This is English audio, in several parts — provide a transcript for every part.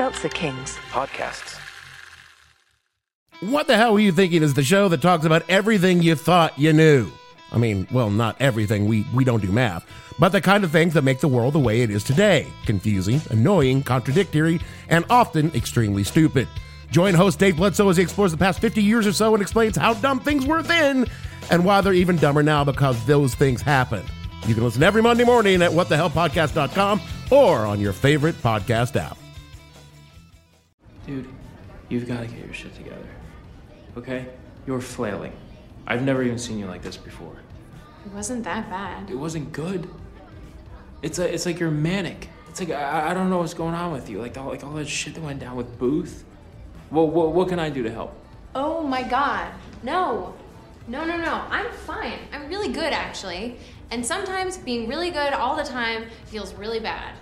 Seltzer Kings. Podcasts. What the hell were you thinking is the show that talks about everything you thought you knew. I mean, well, not everything, we, we don't do math, but the kind of things that make the world the way it is today confusing, annoying, contradictory, and often extremely stupid. Join host Dave Bledsoe as he explores the past 50 years or so and explains how dumb things were then and why they're even dumber now because those things happened. You can listen every Monday morning at whatthehellpodcast.com or on your favorite podcast app. Dude, you've got to get your shit together. Okay? You're flailing. I've never even seen you like this before. It wasn't that bad. It wasn't good. It's like it's like you're manic. It's like I, I don't know what's going on with you. Like all like all that shit that went down with Booth. Well, what, what can I do to help? Oh my god. No. No, no, no. I'm fine. I'm really good, actually. And sometimes being really good all the time feels really bad.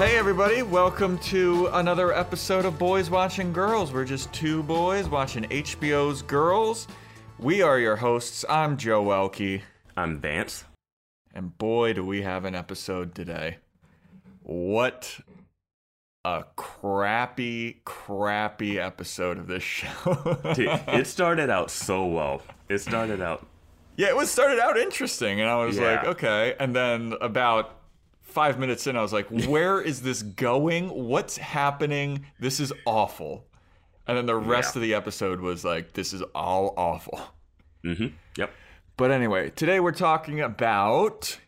Hey everybody, welcome to another episode of Boys Watching Girls. We're just two boys watching HBO's Girls. We are your hosts. I'm Joe Welkie. I'm Vance. And boy, do we have an episode today. What a crappy, crappy episode of this show. Dude, it started out so well. It started out. yeah, it was started out interesting, and I was Yeah. like, okay. And then about five minutes in, I was like, where is this going? What's happening? This is awful. And then the rest Yeah. of the episode was like, this is all awful. hmm Yep. But anyway, today we're talking about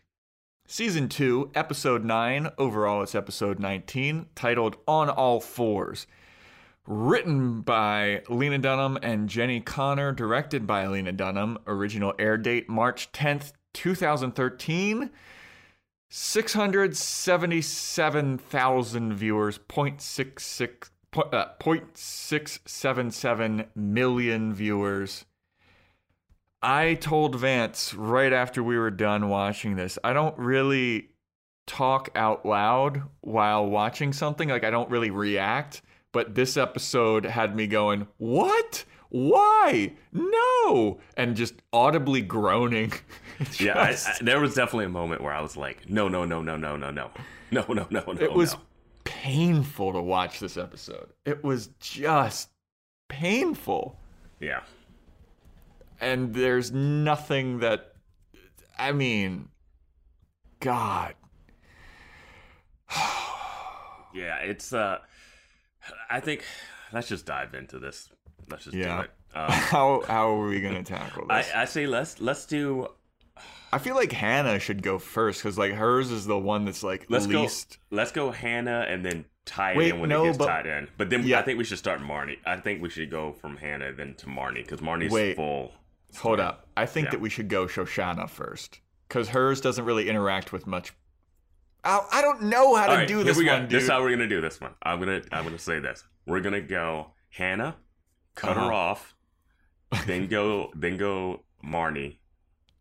season two, episode nine. Overall, it's episode 19, titled On All Fours. Written by Lena Dunham and Jenni Konner, directed by Lena Dunham. Original air date March 10th, 2013. 677,000 viewers, 0.66, po- uh, 0.677 million viewers. I told Vance right after we were done watching this, I don't really talk out loud while watching something. Like, I don't really react. But this episode had me going, What? Why? No! And just audibly groaning. Yeah, I, I, there was definitely a moment where I was like, no, no, no, no, no, no, no, no, no, no, no. it was no. painful to watch this episode. It was just painful. Yeah. And there's nothing that, I mean, God. Yeah, it's, uh, I think, let's just dive into this. Let's just Yeah. do it. Um, How how are we gonna tackle this? I say let's, let's do, I feel like Hannah should go first because like hers is the one that's like let's least. go, let's go Hannah and then tie it Wait, in when no, it gets but- tied in. But then Yeah. I think we should start Marnie. I think we should go from Hannah then to Marnie because Marnie's Wait. full. Hold up, I think Yeah. that we should go Shoshanna first because hers doesn't really interact with much. I, I don't know how to All right, do this one, dude. This is how we're gonna do this one. I'm gonna I'm gonna say this. We're gonna go Hannah, cut Uh-huh. her off, then go then go Marnie.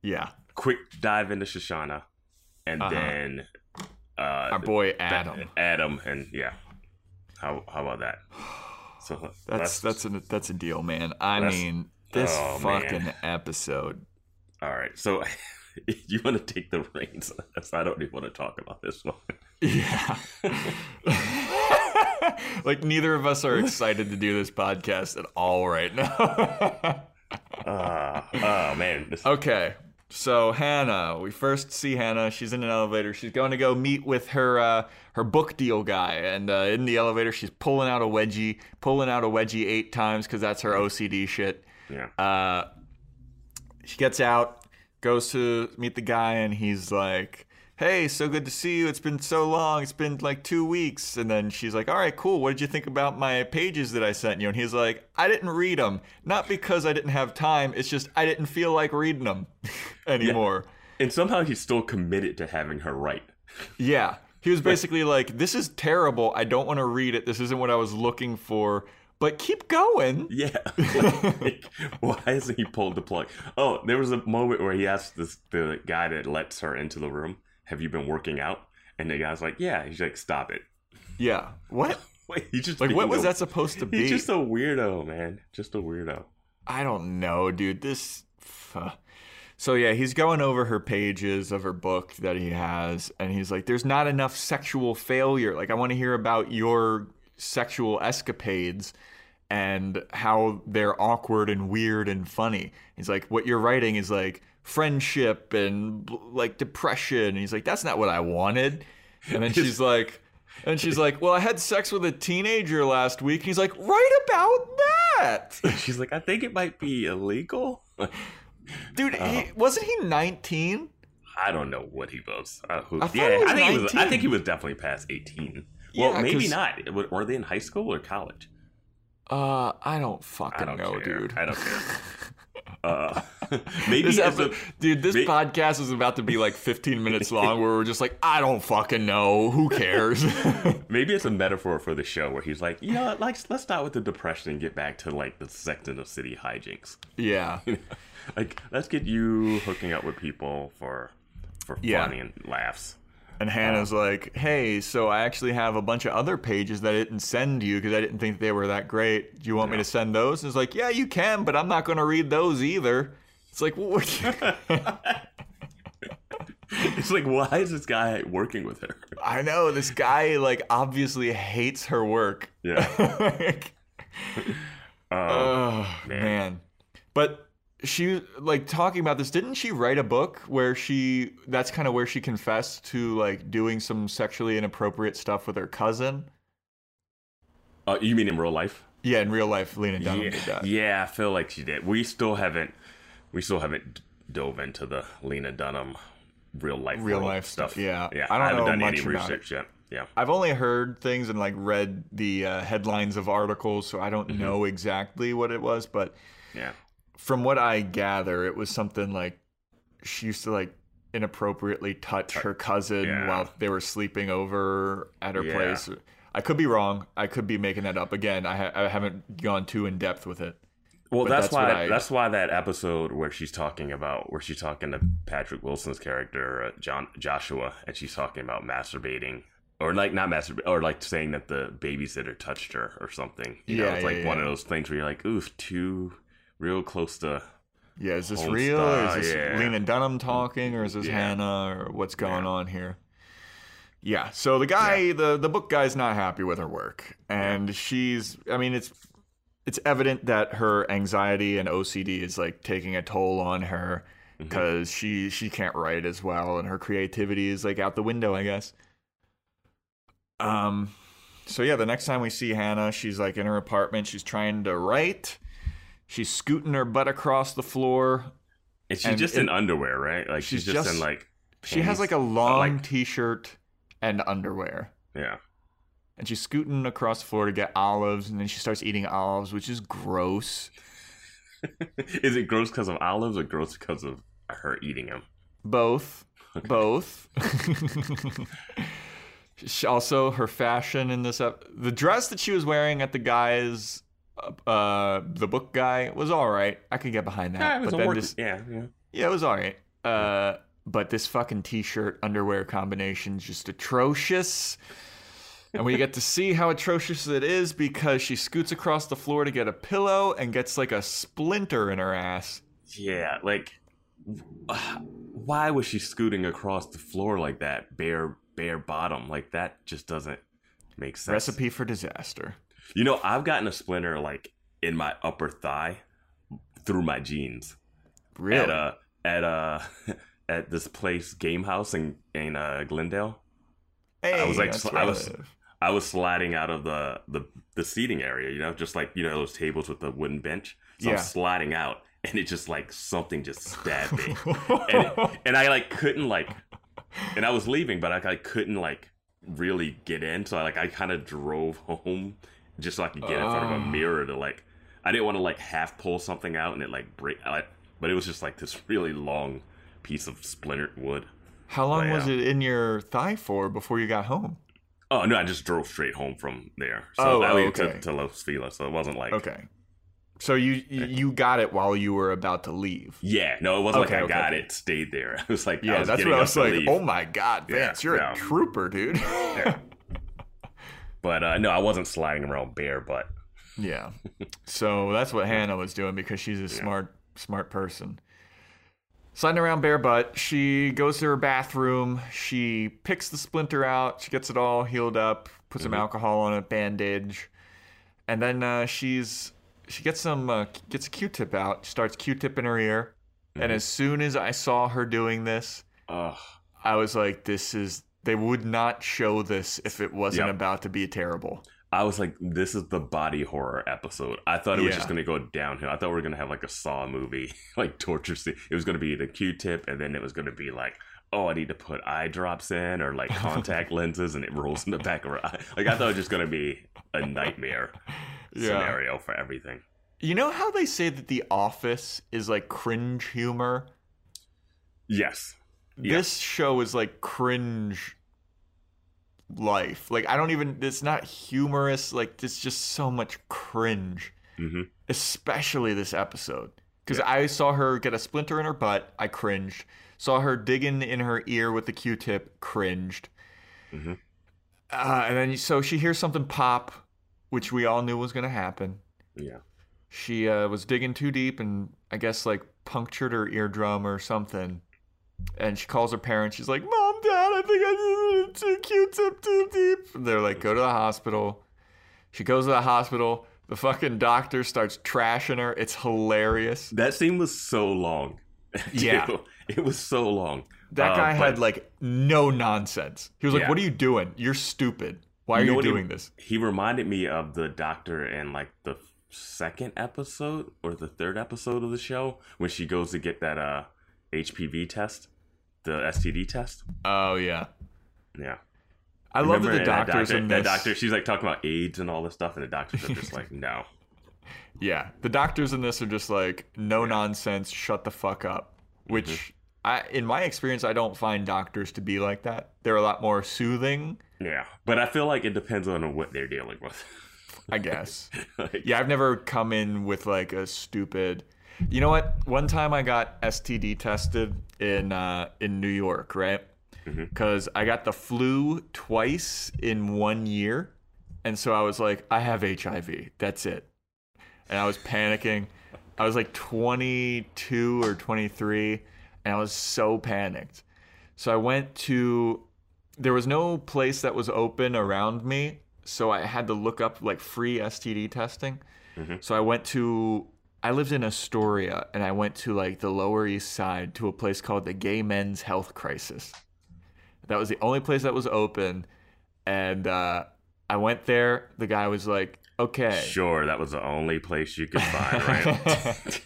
yeah, Quick dive into Shoshanna, and Uh-huh. then uh, our boy Th- Adam. Adam, and yeah. How how about that? So That's that's a that's a deal, man. I mean, this Oh, fucking man. episode. all right. So you want to take the reins? I don't even want to talk about this one. Yeah. like neither of us are excited to do this podcast at all right now. Uh, oh man, this, okay. So Hannah, we first see Hannah. She's in an elevator. She's going to go meet with her uh, her book deal guy, and uh, in the elevator, she's pulling out a wedgie, pulling out a wedgie eight times because that's her OCD shit. yeah. Uh, she gets out, goes to meet the guy, and he's like, "Hey, so good to see you. It's been so long. It's been like two weeks." And then she's like, "All right, cool. What did you think about my pages that I sent you?" And he's like, "I didn't read them. Not because I didn't have time. It's just I didn't feel like reading them anymore." and somehow he's still committed to having her write. Yeah. He was basically like, "This is terrible. I don't want to read it. This isn't what I was looking for." But keep going. Yeah. Like, why hasn't he pulled the plug? Oh, there was a moment where he asked this, the guy that lets her into the room, Have you been working out? And the guy's like, Yeah. He's like, Stop it. Yeah. What? Wait, he's just Like, what was a- that supposed to be? He's just a weirdo, man. Just a weirdo. I don't know, dude. This. So yeah, he's going over her pages of her book that he has, and he's like, "There's not enough sexual failure. Like, I want to hear about your sexual escapades and how they're awkward and weird and funny." He's like, "What you're writing is like friendship and like depression." And he's like, "That's not what I wanted." And then she's like. And she's like, "Well, I had sex with a teenager last week." And he's like, right about that." She's like, I think it might be illegal. Dude, he, wasn't he 19? I don't know what he was. Uh, who, I yeah, was I think he was. I think he was definitely past eighteen. Well, Yeah, maybe not. Were- Were they in high school or college? Uh, I don't fucking I don't know, care. dude. I don't care. uh, maybe This as a- dude, this podcast is about to be like 15 minutes long where we're just like, I don't fucking know. Who cares? maybe it's a metaphor for the show where he's like, you know, like let's start with the depression and get back to like the Sex of City hijinks. yeah. like, let's get you hooking up with people for for Yeah. funny and laughs. And Hannah's um, like, hey, so I actually have a bunch of other pages that I didn't send you because I didn't think they were that great. Do you want me to send those? And it's like, yeah, you can, but I'm not going to read those either. It's like, what- It's like, why is this guy working with her? I know this guy like obviously hates her work. Yeah. Like, Um, oh man. man. But she like talking about this, didn't she write a book where she that's kind of where she confessed to like doing some sexually inappropriate stuff with her cousin? uh, you mean in real life? Yeah, in real life, Lena Dunham did that. yeah, I feel like she did. We still haven't, we still haven't dove into the Lena Dunham real life, Real life stuff, yeah. yeah. I don't haven't know done much any research yet. Yeah, I've only heard things and like read the uh, headlines of articles, so I don't Mm-hmm. know exactly what it was, but yeah, from what I gather, it was something like she used to like inappropriately touch her cousin yeah. while they were sleeping over at her Yeah. place. I could be wrong. I could be making that up again. I, ha- I haven't gone too in depth with it. Well, that's, that's why I- that's why that episode where she's talking about where she's talking to Patrick Wilson's character uh, John Joshua, and she's talking about masturbating or like not masturbate or like saying that the babysitter touched her or something. You know, Yeah, it's yeah, like one yeah. of those things where you're like, oof, too real close to. Yeah, is this real? Or is this yeah. Lena Dunham talking, or is this. Hannah, or what's going on here? Yeah. So the guy, the the book guy's not happy with her work, and she's. I mean, it's it's evident that her anxiety and OCD is like taking a toll on her Mm-hmm. because she she can't write as well, and her creativity is like out the window, I guess. Um. So yeah, the next time we see Hannah, she's like in her apartment. She's trying to write. She's scooting her butt across the floor. And she's And just it- in underwear, right? Like she's, she's just, just- in like. She has like a long like- t-shirt and underwear. Yeah. And she's scooting across the floor to get olives, and then she starts eating olives, which is gross. Is it gross because of olives or gross because of her eating them? Both. Both. She- also, her fashion in this ep- the dress that she was wearing at the guy's uh the book guy was all right. I could get behind that. Yeah, it was but then this yeah, yeah. Yeah, it was all right. Uh, but this fucking t-shirt underwear combination is just atrocious. And we get to see how atrocious it is because she scoots across the floor to get a pillow and gets like a splinter in her ass. Yeah, like why was she scooting across the floor like that, bare bare bottom? Like that just doesn't make sense. Recipe for disaster. You know, I've gotten a splinter like in my upper thigh through my jeans Really? at uh at uh at this place Game House in in uh, Glendale. hey, I was like- I was-. I was sliding out of the, the the seating area, you know, just like you know those tables with the wooden bench. So Yeah. I'm sliding out, and it just like something just stabbed me, and, and I like couldn't like, and I was leaving, but I, I couldn't like really get in, so I like I kind of drove home just so I could get in front of a Oh. mirror to like. I didn't want to like half pull something out and it like break, I, but it was just like this really long piece of splintered wood. How long was it in your thigh for before you got home? Oh no, I just drove straight home from there. So Oh, I okay. to, to Los Feliz, so it wasn't like Okay. So you you got it while you were about to leave. Yeah, no, it wasn't Okay, like I okay, got it, stayed there. I was like, Yeah, was that's what I was like. leave. Oh my god, Yeah, Vance, you're no. a trooper, dude. Yeah. But uh, no, I wasn't sliding around bare butt. Yeah. So that's what Hannah was doing because she's a smart smart person. Sliding around bare butt. She goes to her bathroom. She picks the splinter out. She gets it all healed up. Puts some alcohol on it, bandage, and then uh, she's she gets some uh, gets a Q-tip out. She Starts Q-tip in her ear, and as soon as I saw her doing this, Ugh. I was like, "This is." They would not show this if it wasn't Yep. about to be terrible. I was like, this is the body horror episode. I thought it was Yeah. just gonna go downhill. I thought we were gonna have like a Saw movie, like torture scene. It was gonna be the Q-tip, and then it was gonna be like, oh, I need to put eye drops in or like contact lenses, and it rolls in the back of her eye. Like I thought it was just gonna be a nightmare Yeah. scenario for everything. You know how they say that The Office is like cringe humor? Yes. This show is like cringe life. Like I don't even it's not humorous, like it's just so much cringe. hmm Especially this episode. Cuz I saw her get a splinter in her butt, I cringed. Saw her digging in her ear with the Q-tip, cringed. Mhm. Uh, and then so she hears something pop, which we all knew was going to happen. Yeah. she uh, was digging too deep and I guess like punctured her eardrum or something. And she calls her parents. She's like, "Mom, I think I did too Q-tip too deep." And they're like, "Go to the hospital." She goes to the hospital. The fucking doctor starts trashing her. It's hilarious. That scene was so long. Yeah. It was so long. That Uh, guy had like no nonsense. He was like, Yeah. "What are you doing? You're stupid. Why are know you what he- doing this?" He reminded me of the doctor in like the second episode or the third episode of the show when she goes to get that uh HPV test, the STD test. Oh yeah. Yeah. I love that the that doctors doctor, in that this. doctor, she's like talking about AIDS and all this stuff, and the doctors are just like, no. Yeah, the doctors in this are just like no nonsense, shut the fuck up. Which Mm-hmm. I, in my experience, I don't find doctors to be like that. They're a lot more soothing, Yeah. But I feel like it depends on what they're dealing with. I guess. Like, yeah, I've never come in with like a stupid. You know what? One time I got STD tested in uh, in New York, right? Mm-hmm. Because I got the flu twice in one year, and so I was like, I have HIV. That's it. And I was panicking. I was like 22 or 23, and I was so panicked. So I went to. There was no place that was open around me, so I had to look up like free STD testing. So I went to. I lived in Astoria, and I went to like the Lower East Side to a place called the Gay Men's Health Crisis. That was the only place that was open, and uh, I went there. The guy was like, "Okay." Sure, that was the only place you could find, right?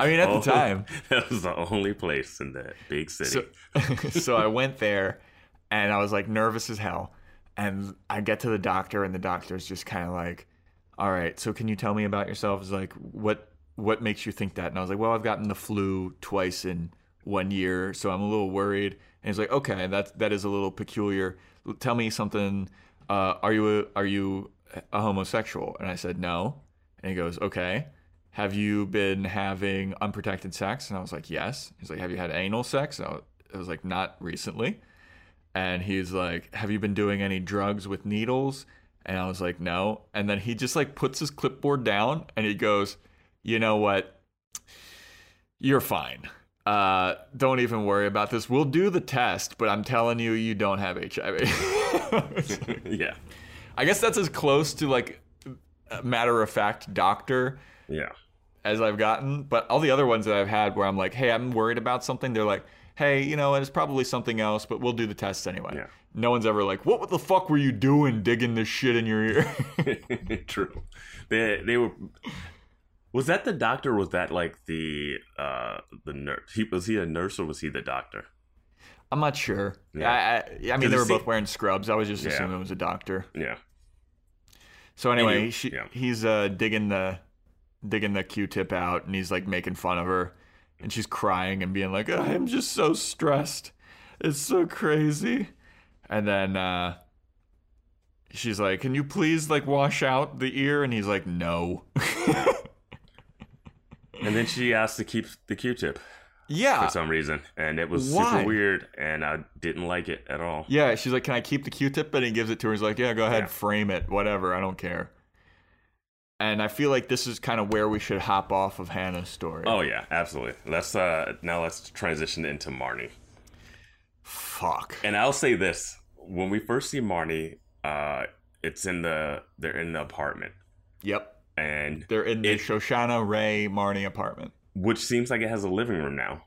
I mean, at the time. that was the only place in that big city. So, so I went there and I was like nervous as hell. And I get to the doctor and the doctor's just kind of like, "All right, so can you tell me about yourself?" Is like, "What what makes you think that?" And I was like, "Well, I've gotten the flu twice in one year, so I'm a little worried." And he's like, "Okay, that that is a little peculiar. Tell me something. Uh, are you a, are you a homosexual?" And I said, "No." And he goes, "Okay." Have you been having unprotected sex? And I was like, yes. He's like, have you had anal sex? And I was, I was like, not recently. And he's like, have you been doing any drugs with needles? And I was like, no. And then he just like puts his clipboard down and he goes, you know what? You're fine. Uh, don't even worry about this. We'll do the test, but I'm telling you, you don't have HIV. yeah, I guess that's as close to like a matter of fact doctor yeah. as I've gotten, but all the other ones that I've had where I'm like, hey, I'm worried about something, they're like, hey, you know, it's probably something else, but we'll do the tests anyway. Yeah. No one's ever like, what the fuck were you doing digging this shit in your ear? True. They they were. Was that the doctor? Was that like the uh the nurse? He was he a nurse or was he the doctor? I'm not sure. Yeah. I, I, I mean, they were both wearing scrubs. I was just Yeah. assuming it was a doctor. Yeah. So anyway, Anyway, she, yeah. he's uh, digging the digging the Q-tip out, and he's like making fun of her, and she's crying and being like, "I'm just so stressed. It's so crazy." And then uh, she's like, "Can you please like wash out the ear?" And he's like, "No." And then she asked to keep the Q-tip yeah, for some reason, and it was Why? super weird, and I didn't like it at all. yeah. She's like, "Can I keep the Q-tip?" And he gives it to her. He's like, "Yeah, go ahead, Yeah. frame it, whatever. I don't care." and I feel like this is kind of where we should hop off of Hannah's story. Oh yeah, absolutely. Let's uh now let's transition into Marnie. fuck! And I'll say this: when we first see Marnie, uh, it's in the they're in the apartment, Yep, and they're in the It- Shoshanna Ray Marnie apartment. which seems like it has a living room now,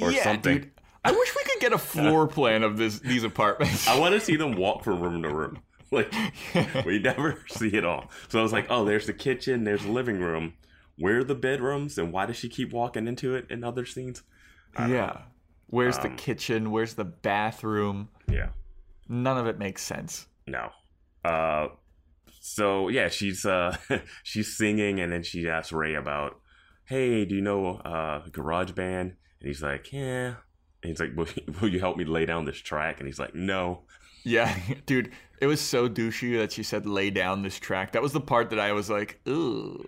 or yeah, something. dude. I wish we could get a floor plan of this these apartments. I want to see them walk from room to room. Like we never see it all. So I was like, oh, there's the kitchen, there's the living room. Where are the bedrooms, and why does she keep walking into it in other scenes? yeah. Where's the Um, kitchen? Where's the bathroom? Yeah, None of it makes sense. no. Uh, so yeah, she's uh she's singing, and then she asks Ray about, hey, do you know uh Garage Band? And he's like, yeah. And he's like, will, will you help me lay down this track? And he's like, no. Yeah, dude, it was so douchey that she said lay down this track. That was the part that I was like, ooh.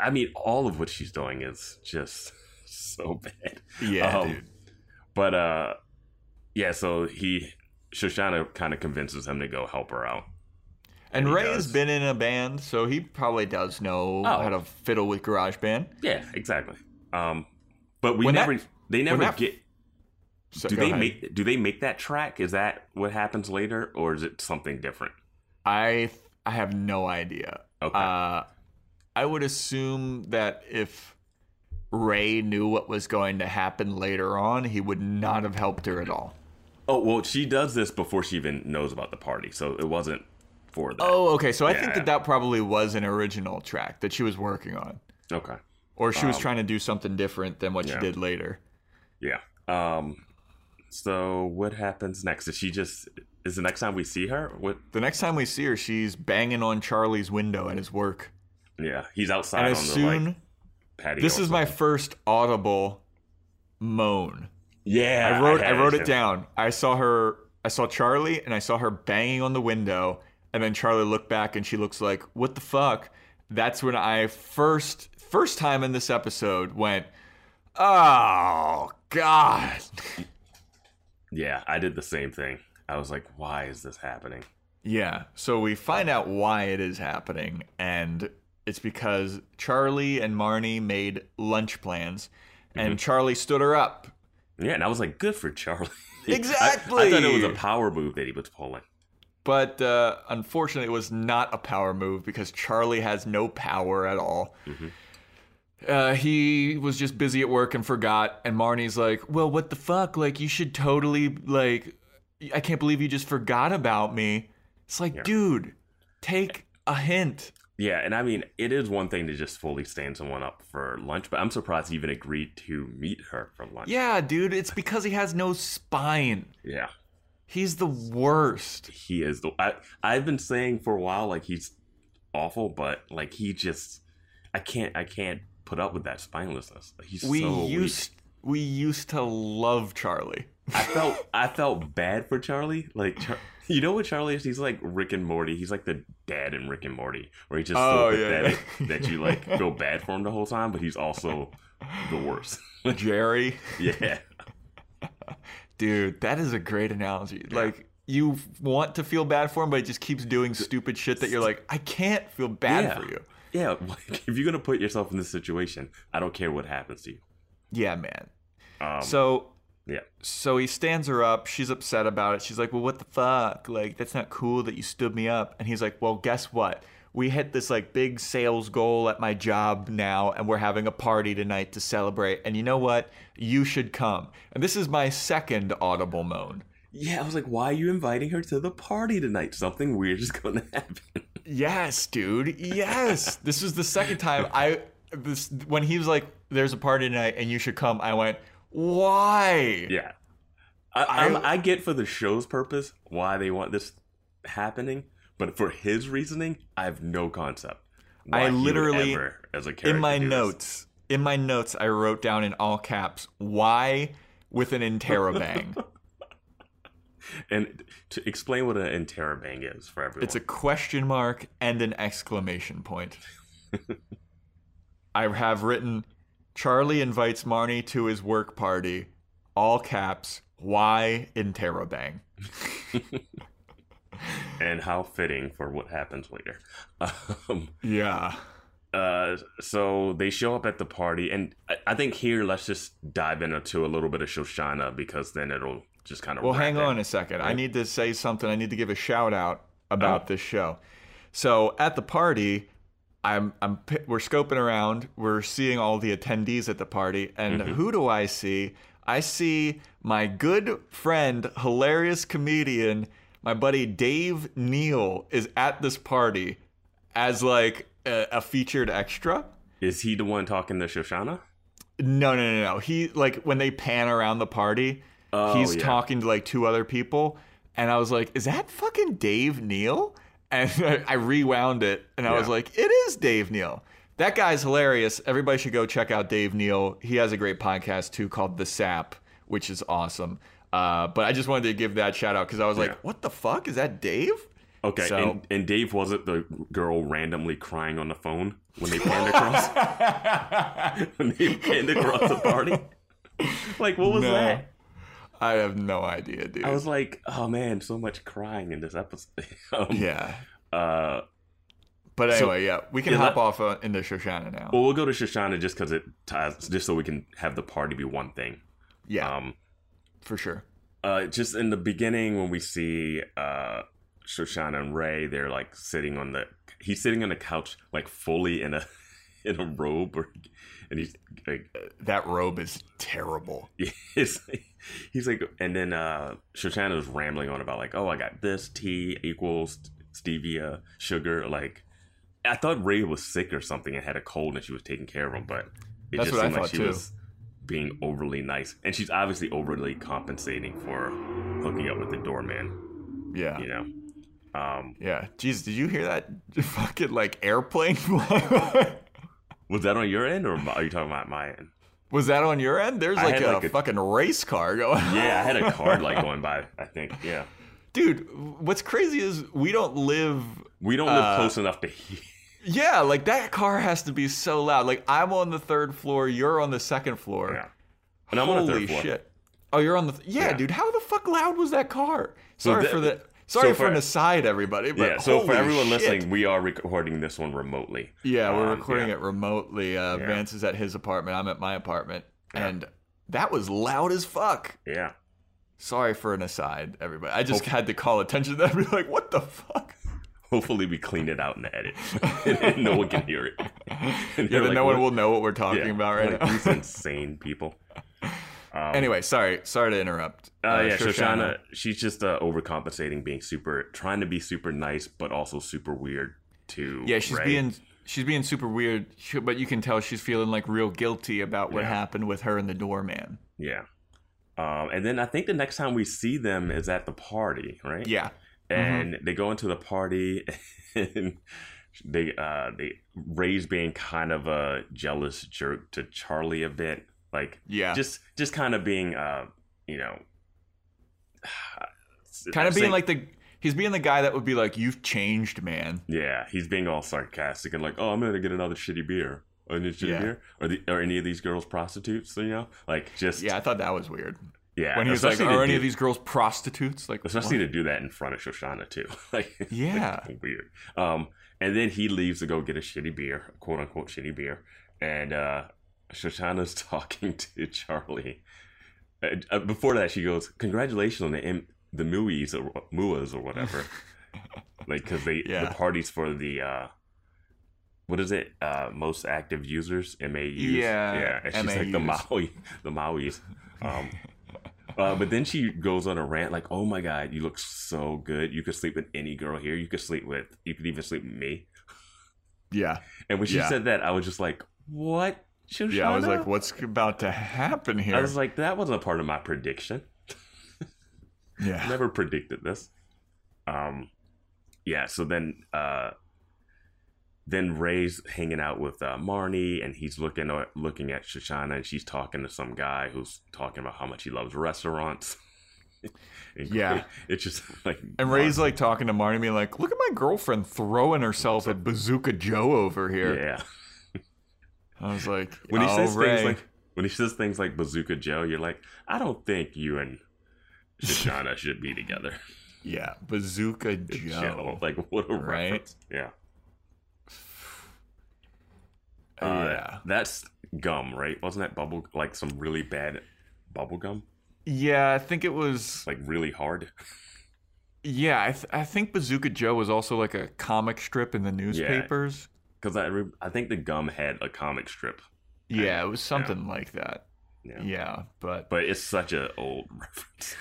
I mean, all of what she's doing is just so bad. yeah, Um, dude. But uh yeah, so he Shoshanna kind of convinces him to go help her out. And he Ray has been in a band, so he probably does know Oh. how to fiddle with GarageBand. Yeah, exactly. Um but we When that- never they never that- get So, do they ahead. make do they make that track? Is that what happens later or is it something different? I I have no idea. Okay. Uh, I would assume that if Ray knew what was going to happen later on, he would not have helped her at all. Oh, well, she does this before she even knows about the party. So it wasn't for that. Oh, okay. So I think that that probably was an original track that she was working on, Okay. or she was trying to do something different than what she Um, did later. Yeah. Um so what happens next? Is she just is the next time we see her? What The next time we see her, she's banging on Charlie's window at his work, yeah, he's outside and on as the soon like patio. this is my first audible moan. Yeah. I wrote I, had wrote it down. I saw her I saw Charlie and I saw her banging on the window and then Charlie looked back and she looks like, "What the fuck?" That's when I first first time in this episode went, "Oh god." Yeah, I did the same thing. I was like, why is this happening? Yeah. So we find out why it is happening and it's because Charlie and Marnie made lunch plans and mm-hmm. Charlie stood her up. Yeah, and I was like, good for Charlie. Exactly. I, thought it was a power move that he was pulling. But uh, unfortunately, it was not a power move because Charlie has no power at all. Uh, he was just busy at work and forgot. And Marnie's like, "Well, what the fuck? Like, you should totally like. I can't believe you just forgot about me." It's like, dude, take a hint. Yeah, and I mean, it is one thing to just fully stand someone up for lunch, but I'm surprised he even agreed to meet her for lunch. Yeah, dude, it's because he has no spine. Yeah. He's the worst. He is the. I, I've been saying for a while, like, he's awful, but, like, he just. I can't. I can't put up with that spinelessness. He's We so weak. used we used to love Charlie. I felt I felt bad for Charlie. Like Char- you know what Charlie is? He's like Rick and Morty. He's like the dad in Rick and Morty, where he's just Oh, so yeah, pathetic yeah. that you like feel bad for him the whole time, but he's also the worst. Jerry. yeah, Dude, that is a great analogy. Like you want to feel bad for him, but he just keeps doing stupid shit that you're like, I can't feel bad Yeah. for you. yeah. Like, if you're gonna put yourself in this situation, I don't care what happens to you. Yeah, man. Um, So yeah, so he stands her up. She's upset about it. She's like, "Well, what the fuck? Like that's not cool that you stood me up." And he's like, "Well, guess what? We hit this like big sales goal at my job now and we're having a party tonight to celebrate. And you know what? You should come." And this is my second audible moan. yeah. I was like, why are you inviting her to the party tonight? Something weird is gonna happen. Yes, dude. Yes. this was the second time I this when he was like, "There's a party tonight and you should come." I went, "Why?" Yeah. I, I'm, I get for the show's purpose why they want this happening, but for his reasoning, I have no concept. I literally- ever, as a character, In my notes, in my notes, I wrote down in all caps, "Why?" with an interrobang. And to explain what an interrobang is for everyone. it's a question mark and an exclamation point. I have written, "Charlie invites Marnie to his work party." All caps. Why interrobang? and how fitting for what happens later. Um, Yeah. uh, so they show up at the party, and I, I think here let's just dive into a little bit of Shoshanna because then it'll just kind of. Well, hang on a second. I need to say something. I need to give a shout out about this show. So at the party, I'm I'm we're scoping around. We're seeing all the attendees at the party, and mm-hmm. who do I see? I see my good friend, hilarious comedian, my buddy Dave Neal is at this party as like a, a featured extra. Is he the one talking to Shoshanna? No, no, no, no. He like when they pan around the party, Oh, he's yeah. talking to like two other people, and I was like, "Is that fucking Dave Neal?" And I rewound it, and I was like, "It is Dave Neal." That guy's hilarious. Everybody should go check out Dave Neal. He has a great podcast too called The Sap, which is awesome. Uh, but I just wanted to give that shout out because I was like, Yeah. "What the fuck is that, Dave?" Okay, So- and, and Dave wasn't the girl randomly crying on the phone when they panned across when they panned across the party. Like, what was No. that? I have no idea, dude. I was like, oh man, so much crying in this episode. um, yeah. Uh, But So- anyway, yeah, we can Yeah, hop let- off uh, into Shoshanna now. well, we'll go to Shoshanna just because it ties, just so we can have the party be one thing. yeah, Um, for sure. uh, just in the beginning when we see uh, Shoshanna and Ray, they're like sitting on the. He's sitting on the couch, like fully in a in a robe, or, and he's like, That robe is terrible. he's, he's like, and then uh, Shoshanna's rambling on about like, oh, I got this tea equals stevia sugar. Like, I thought Ray was sick or something and had a cold, and she was taking care of him, but it That's just seemed like she too. was being overly nice, and she's obviously overly compensating for hooking up with the doorman. Yeah. You know. Um, Yeah. Jeez, did you hear that fucking like airplane? was that on your end, or are you talking about my end? Was that on your end? There's like a, like, a- fucking race car going. Yeah, I had a card like going by. I think. Yeah, Dude, what's crazy is we don't live. we don't live Uh, close enough to hear. Yeah, like that car has to be so loud. Like I'm on the third floor, you're on the second floor. Yeah. And I'm on the third floor. shit. Oh, you're on the. Th- yeah, Yeah. dude. How the fuck loud was that car? So Sorry that- for the. Sorry so for, for- an aside, everybody. But Yeah, so for everyone shit. listening, we are recording this one remotely. Yeah, we're Um, recording yeah. it remotely. Uh, Yeah. Vance is at his apartment. I'm at my apartment, Yeah. and that was loud as fuck. Yeah. Sorry for an aside, everybody. I just had to call attention to that. and Be like, what the fuck? Hopefully, we clean it out in the edit, and no one can hear it. And Yeah, then like, no one will know what we're talking about right like, now. These insane people. Um, anyway, sorry, sorry to interrupt. Uh, yeah, Shoshanna, she's just uh, overcompensating, being super, trying to be super nice, but also super weird to. Yeah, she's Ray. being she's being super weird, but you can tell she's feeling like real guilty about what Yeah. happened with her and the doorman. Yeah. Um, and then I think the next time we see them is at the party, right? Yeah, and they go into the party and they uh they Ray's being kind of a jealous jerk to Charlie a bit like yeah, just just kind of being uh you know kind of being saying- like the he's being the guy that would be like, "You've changed, man." yeah he's being all sarcastic and like oh I'm gonna get another shitty beer another shitty Yeah. beer are the are any of these girls prostitutes you know like just Yeah, I thought that was weird. yeah when he was like, "Are any do- of these girls prostitutes?" Like, especially what? to do that in front of Shoshanna too. like Yeah. weird. Um, and then he leaves to go get a shitty beer, quote unquote shitty beer, and uh, Shoshanna's talking to Charlie. Uh, before that, she goes, "Congratulations on the M- the Muis or Muas or whatever." like because they Yeah. the parties for the uh, what is it? Uh, most active users, MAUs. Yeah, yeah. And she's like the Maui, the Mauis. Um, uh, but then she goes on a rant like, "Oh my god, you look so good. You could sleep with any girl here. You could sleep with. You could even sleep with me." yeah, And when she Yeah. said that, I was just like, "What?" Shoshanna? yeah. I was like, "What's about to happen here?" I was like, "That wasn't a part of my prediction. yeah, Never predicted this." Um, yeah. So then, uh, then Ray's hanging out with uh, Marnie, and he's looking at looking at Shoshanna, and she's talking to some guy who's talking about how much he loves restaurants. Yeah. it's just like And Ray's like talking to Marty, being like, "Look at my girlfriend throwing herself at Bazooka Joe over here." yeah. I was like, when he oh, says Ray. things like when he says things like Bazooka Joe, you're like, I don't think you and Shoshanna should be together. Yeah, Bazooka Joe. Joe. Like what a Right? reference. Yeah. Uh, yeah. That's gum, right? Wasn't that bubble like some really bad bubble gum? Yeah, I think it was. Like really hard? Yeah, I, th- I think Bazooka Joe was also like a comic strip in the newspapers. Because I re- I think the gum had a comic strip. Yeah, it was something like that. Yeah. Yeah, but But it's such a old reference.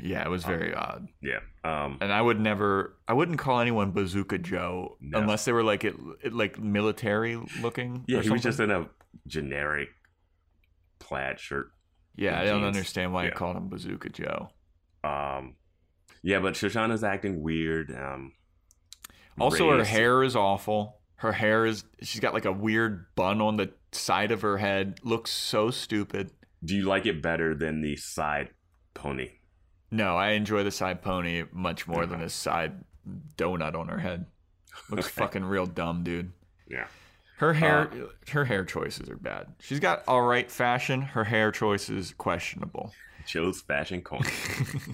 yeah, it was Um, very odd. Yeah. Um And I would never, I wouldn't call anyone Bazooka Joe No. unless they were like it, it like military looking. Yeah, he was just in a generic plaid shirt. Yeah, I don't jeans. understand why you Yeah. called him Bazooka Joe. Um yeah, but Shoshanna's acting weird. Um Also, her hair is awful. Her hair is, she's got like a weird bun on the side of her head. Looks so stupid. Do you like it better than the side pony? No, I enjoy the side pony much more than this side donut on her head. Looks fucking real dumb, dude. Yeah. Her hair, Uh, her hair choices are bad. She's got all right fashion. Her hair choices questionable. Joe's fashion corner.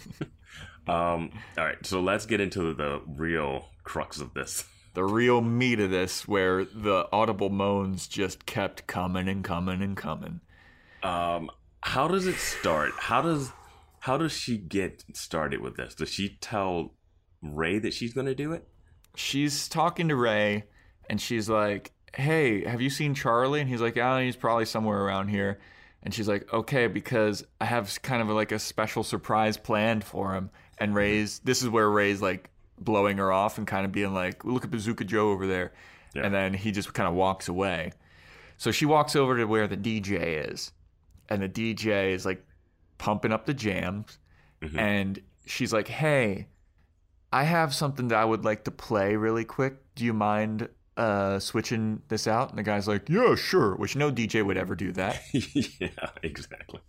um, all right, so let's get into the real crux of this. The real meat of this, where the audible moans just kept coming and coming and coming. Um, how does it start? How does how does she get started with this? Does she tell Ray that she's going to do it? she's talking to Ray and she's like, Hey, have you seen Charlie? And he's like, Yeah, he's probably somewhere around here. And she's like, Okay, because I have kind of like a special surprise planned for him. And Ray's, this is where Ray's like blowing her off and kind of being like, Look at Bazooka Joe over there. Yeah. And then he just kind of walks away. So she walks over to where the DJ is. And the DJ is like pumping up the jams. Mhm. And she's like, Hey, I have something that I would like to play really quick. Do you mind uh, switching this out? And the guy's like, Yeah, sure. Which no DJ would ever do that. yeah, exactly.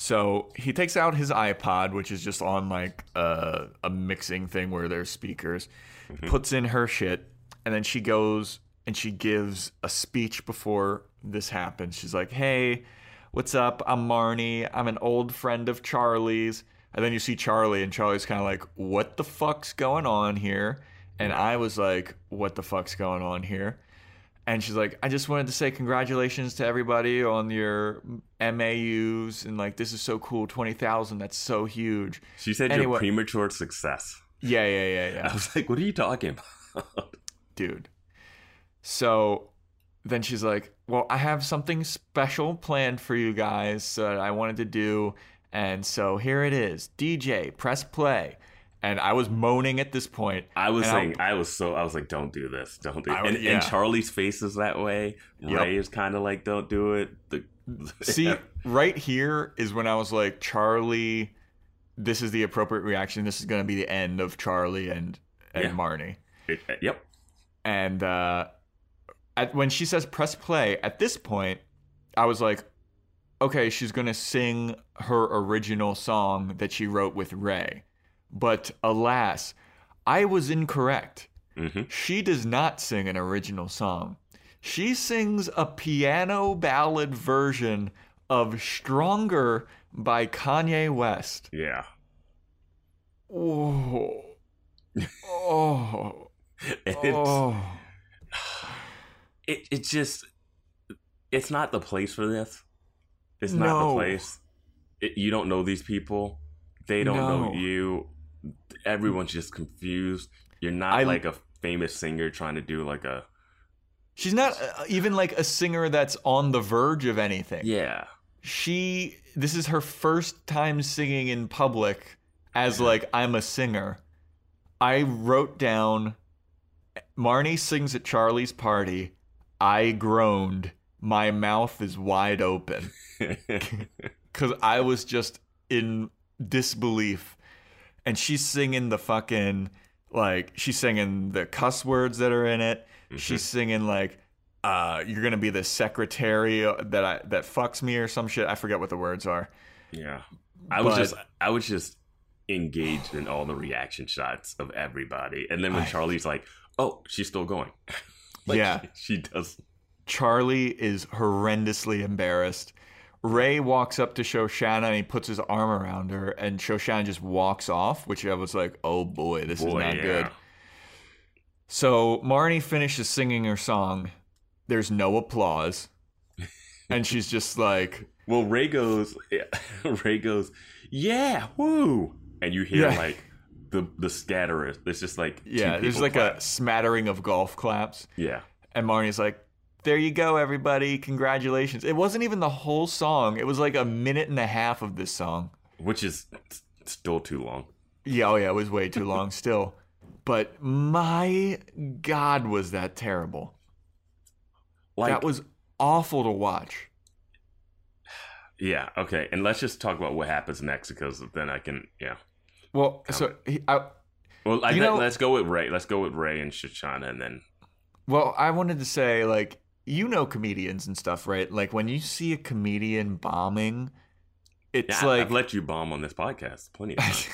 So he takes out his iPod, which is just on like a, a mixing thing where there's speakers, mm-hmm. puts in her shit, and then she goes and she gives a speech before this happens. She's like, Hey, what's up? I'm Marnie. I'm an old friend of Charlie's. And then you see Charlie, and Charlie's kind of like, What the fuck's going on here? And mm-hmm. I was like, What the fuck's going on here? And she's like, I just wanted to say congratulations to everybody on your MAUs and like this is so cool, twenty thousand. That's so huge. She said Anyway. your premature success. Yeah, yeah, yeah, yeah. I was like, what are you talking about? dude. So then she's like, Well, I have something special planned for you guys that I wanted to do, and so here it is. DJ, press play. And I was moaning at this point. I was saying, I was so, I was like, don't do this, don't do it. I- And, yeah. and Charlie's face is that way. Yep. Ray is kind of like, don't do it. The, See, right here is when I was like, Charlie, this is the appropriate reaction. This is going to be the end of Charlie and and Yeah. Marnie. It- uh, yep. And uh, at, when she says press play, at this point, I was like, okay, she's going to sing her original song that she wrote with Ray. But alas, I was incorrect. hmm She does not sing an original song. She sings a piano ballad version of Stronger by Kanye West. Yeah. Oh. Oh. It's, Oh. it, it's just, it's not the place for this. It's not No. the place. It, you don't know these people. They don't No. know you. Everyone's just confused. You're not I- like a famous singer trying to do like a She's not uh, even like a singer that's on the verge of anything. yeah. She this is her first time singing in public as like I'm a singer. I wrote down Marnie sings at Charlie's party. I groaned. My mouth is wide open cuz I was just in disbelief. And she's singing the fucking like she's singing the cuss words that are in it. She's singing like uh you're going to be the secretary that I that fucks me or some shit. I forget what the words are. Yeah. I was But- just I was just engaged in all the reaction shots of everybody. And then when I- Charlie's like, "Oh, she's still going." like, Yeah. She, she does. Charlie is horrendously embarrassed. Ray walks up to Shoshanna and he puts his arm around her, and Shoshanna just walks off, which I was like, oh boy, this Boy, is not yeah. good. So Marnie finishes singing her song. There's no applause. And she's just like, Well, Ray goes, yeah, Ray goes, yeah, woo, and you hear Yeah. like the the scatter. It's just like yeah, there's like clap. a smattering of golf claps. yeah, And Marnie's like, there you go, everybody. Congratulations. It wasn't even the whole song, it was like a minute and a half of this song. which is still too long. Yeah, oh yeah, it was way too long still. But my God, was that terrible. Like that was awful to watch. yeah, okay, and let's just talk about what happens next because then I can yeah. Well, um, so he, I, Well, I, know- let's go with Ray. Let's go with Ray and Shoshanna, and then well, I wanted to say like you know comedians and stuff, right? Like when you see a comedian bombing, it's yeah, like I've let you bomb on this podcast plenty of times.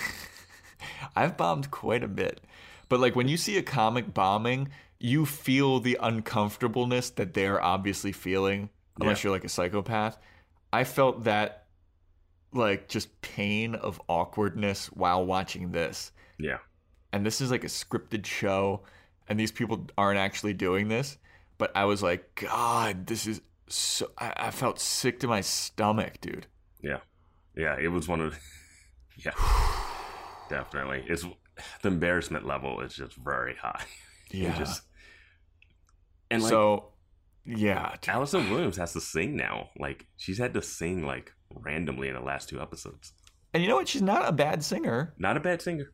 I've bombed quite a bit. But like when you see a comic bombing, you feel the uncomfortableness that they're obviously feeling, unless Yeah. you're like a psychopath. I felt that like just pain of awkwardness while watching this. yeah, And this is like a scripted show, and these people aren't actually doing this. But I was like, God, this is so. I, I felt sick to my stomach, dude. yeah, yeah. It was one of yeah, definitely. It's the embarrassment level is just very high. Yeah. just and like so, yeah. Allison Williams has to sing now. Like she's had to sing like randomly in the last two episodes. And you know what? She's not a bad singer, Not a bad singer.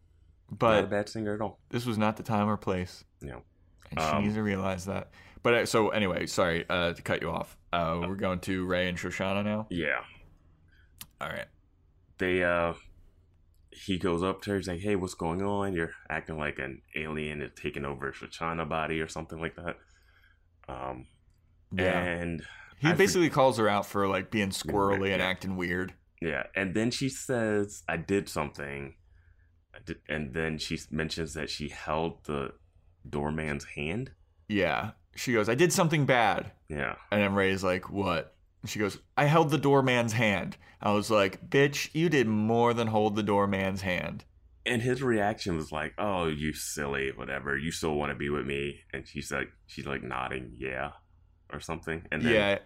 But not a bad singer at all. this was not the time or place, know. and she Um, needs to realize that. But uh, so anyway, sorry uh, to cut you off. Uh, we're going to Ray and Shoshanna now. Yeah. All right. They uh he goes up to her, he's like, Hey, what's going on? You're acting like an alien is taking over Shoshanna body or something like that. Um Yeah. and he I basically calls her out for like being squirrely and acting weird. Yeah, and then she says, "I did something," and then she mentions that she held the doorman's hand. Yeah. She goes, "I did something bad," Yeah, and then Ray's like, "What?" And she goes, "I held the doorman's hand." I was like, "Bitch, you did more than hold the doorman's hand." and his reaction was like, "Oh, you silly, whatever. You still want to be with me?" And she's like, she's like nodding, yeah, or something. And then, yeah.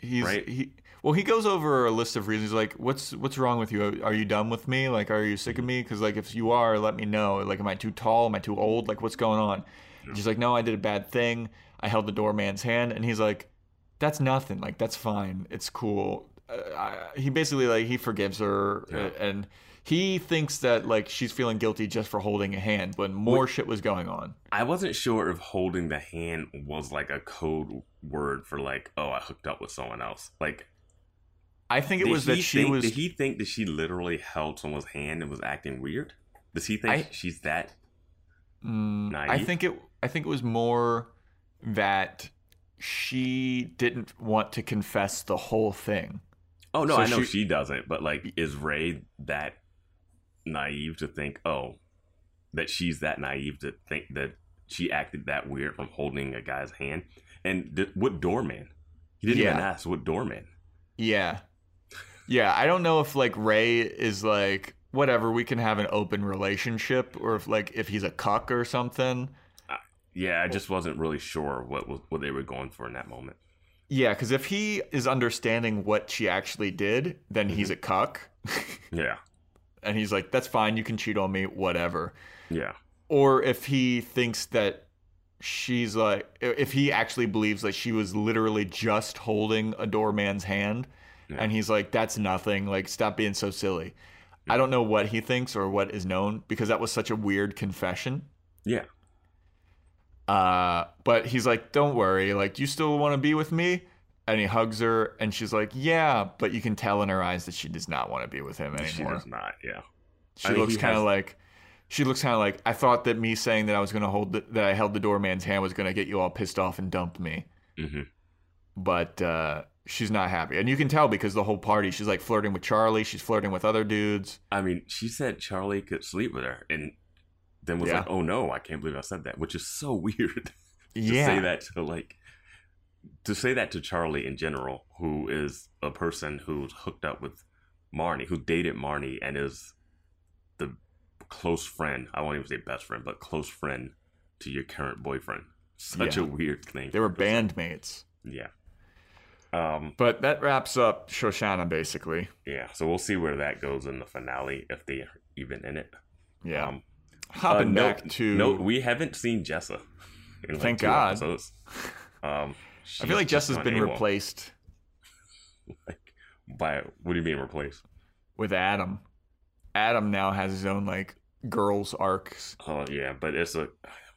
He's Right? he well he goes over a list of reasons like what's what's wrong with you are you done with me like are you sick of mm-hmm. me because like if you are let me know like am I too tall am I too old like what's going on And she's like no I did a bad thing I held the doorman's hand and he's like that's nothing like that's fine it's cool uh, I, he basically like he forgives her uh, Yeah. and he thinks that like she's feeling guilty just for holding a hand when more shit was going on I wasn't sure if holding the hand was like a code word for like, oh, I hooked up with someone else. Like, I think it was that he she think, was Did he think that she literally held someone's hand and was acting weird? Does he think I- she's that? Mm, I think it. I think it was more that she didn't want to confess the whole thing. Oh no, So I know she- she, doesn't, but like, is Ray that naive to think, oh, that she's that naive to think that she acted that weird from holding a guy's hand? And th- what doorman? He didn't even ask what doorman. Yeah, yeah. I don't know if like Ray is like whatever. We can have an open relationship, or if like if he's a cuck or something. Yeah, I just wasn't really sure what what they were going for in that moment. Yeah, because if he is understanding what she actually did, then he's mm-hmm. a cuck, Yeah, and he's like, "That's fine. You can cheat on me, whatever." yeah, or if he thinks that she's like if he actually believes that she was literally just holding a doorman's hand Yeah. and he's like that's nothing like stop being so silly i don't know what he thinks or what is known because that was such a weird confession yeah. Uh but he's like don't worry like you still want to be with me and he hugs her and she's like yeah but you can tell in her eyes that she does not want to be with him anymore. She does not. Yeah, she I mean, looks kind of has- like she looks kind of like I thought that me saying that I was going to hold the, that I held the doorman's hand was going to get you all pissed off and dump me. hmm But uh, she's not happy, and you can tell because the whole party she's like flirting with Charlie, she's flirting with other dudes. I mean, she said Charlie could sleep with her, and then was Yeah. like, "Oh no, I can't believe I said that," which is so weird. to yeah, say that to like to say that to Charlie in general, who is a person who's hooked up with Marnie, who dated Marnie and is the close friend. I won't even say best friend, but close friend to your current boyfriend. Such Yeah. a weird thing. They were bandmates. Yeah. Um. But that wraps up Shoshanna basically. Yeah. So we'll see where that goes in the finale if they are even in it. Yeah. Um, Hopping uh, back to no, we haven't seen Jessa. In like Thank God. Um. I feel like Jessa's been replaced Like, by what do you mean replaced? with Adam. Adam now has his own like girls arcs. Oh yeah, but it's a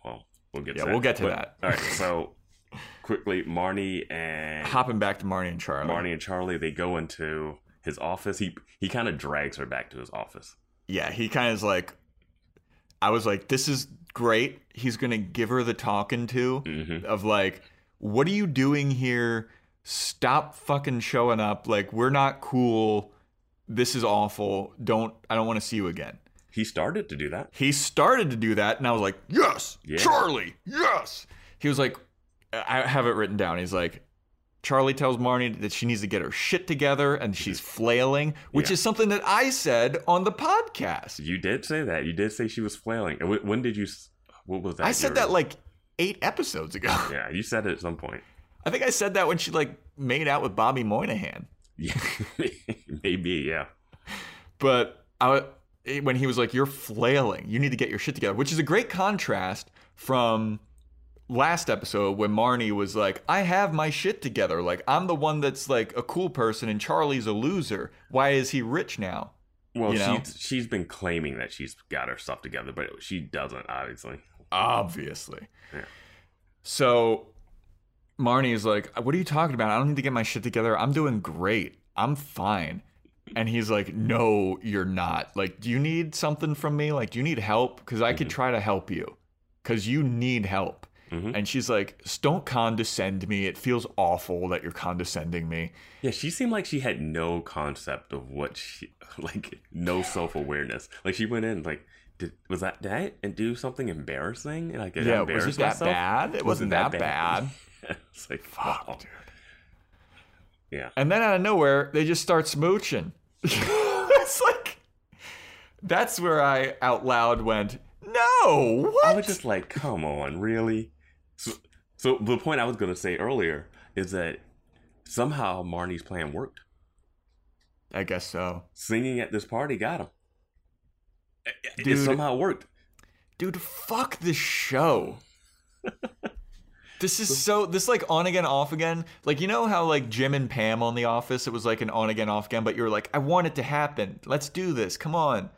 well, we'll get. Yeah, to that. we'll get to But- that. All right, so quickly, Marnie and Hopping back to Marnie and Charlie. Marnie and Charlie they go into his office. He he kind of drags her back to his office. Yeah, he kind of is like, I was like, this is great. He's gonna give her the talking to Mhm. of like, what are you doing here? Stop fucking showing up. Like, we're not cool. This is awful. Don't. I don't want to see you again. He started to do that. He started to do that, and I was like, yes, Yeah. Charlie, yes. He was like, I have it written down. He's like, Charlie tells Marnie that she needs to get her shit together and she's flailing, which Yeah. is something that I said on the podcast. You did say that. You did say she was flailing. When did you? What was that? I said Your- that like eight episodes ago. Yeah, you said it at some point. I think I said that when she like made out with Bobby Moynihan. Yeah, maybe. Yeah. But I, when he was like, "You're flailing. You need to get your shit together," which is a great contrast from last episode when Marnie was like, "I have my shit together. Like I'm the one that's like a cool person, and Charlie's a loser. Why is he rich now?" Well, You know? she's she's been claiming that she's got her stuff together, but she doesn't. Obviously. Obviously. Yeah. So Marnie is like, What are you talking about? I don't need to get my shit together. I'm doing great. I'm fine. And he's like, No, you're not. Like, do you need something from me? Like, do you need help? Because I could mm-hmm. try to help you. Because you need help. Mhm. And she's like, Don't condescend me. It feels awful that you're condescending me. Yeah, she seemed like she had no concept of what she like, no self awareness. Like she went in like, did was that did I do something embarrassing? Like did I yeah, was embarrass it that myself? bad? It wasn't, that, bad. it's like Fuck, wow. dude. Yeah, And then out of nowhere, they just start smooching. it's like that's where I out loud went, "No, what?" I was just like, come on, really? So, so the point I was gonna say earlier is that somehow Marnie's plan worked. I guess so, Singing at this party got him. It Dude. somehow worked. dude. Fuck this show. this is so. This like on again, off again. Like you know how like Jim and Pam on The Office, it was like an on again, off again. But you're like, I want it to happen. Let's do this. Come on.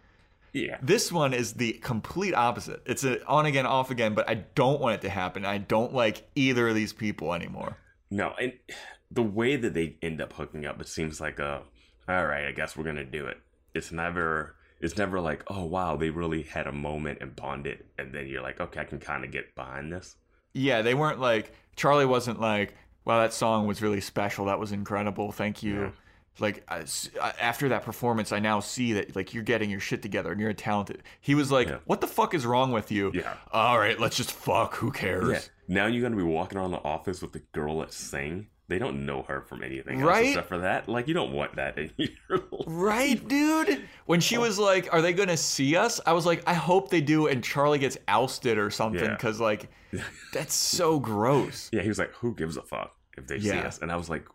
Yeah. This one is the complete opposite. It's an on again, off again, but I don't want it to happen. I don't like either of these people anymore. No, and the way that they end up hooking up, it seems like a, all right, I guess we're gonna do it. It's never, it's never like, oh wow, they really had a moment and bonded, and then you're like, okay, I can kind of get behind this. Yeah, they weren't like Charlie wasn't like, "Wow, that song was really special. That was incredible. Thank you." Yeah. Like I s- I- after that performance, I now see that like you're getting your shit together and you're a talented. He was like, Yeah. "What the fuck is wrong with you?" Yeah. All right, let's just fuck. Who cares? Yeah. Now you're gonna be walking around the office with the girl that sang. They don't know her from anything else Right? except for that. Like you don't want that in your life. Right, dude. When she was like, "Are they gonna see us?" I was like, "I hope they do." And Charlie gets ousted or something Yeah. because like, that's so gross. Yeah, he was like, "Who gives a fuck if they see us?" And I was like,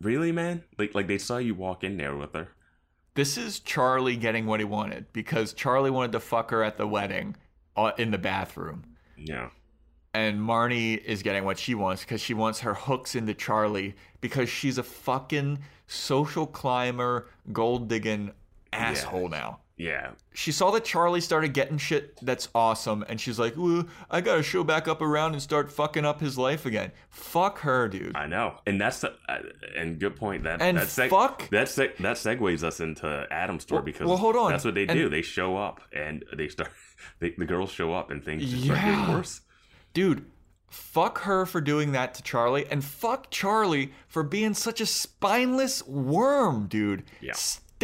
"Really, man? Like, like they saw you walk in there with her." This is Charlie getting what he wanted because Charlie wanted to fuck her at the wedding, uh, in the bathroom. Yeah, and Marnie is getting what she wants because she wants her hooks into Charlie because she's a fucking social climber, gold digging asshole now. Yeah. She saw that Charlie started getting shit that's awesome, and she's like, "Ooh, I gotta show back up around and start fucking up his life again." Fuck her, dude. I know, and that's the uh, and good point. That And that seg- fuck- that seg- that segues us into Adam's story Well- because well, hold on. that's what they And- do. They show up and they start. They, the girls show up and things just start getting worse. Dude, fuck her for doing that to Charlie, and fuck Charlie for being such a spineless worm, dude. Yeah.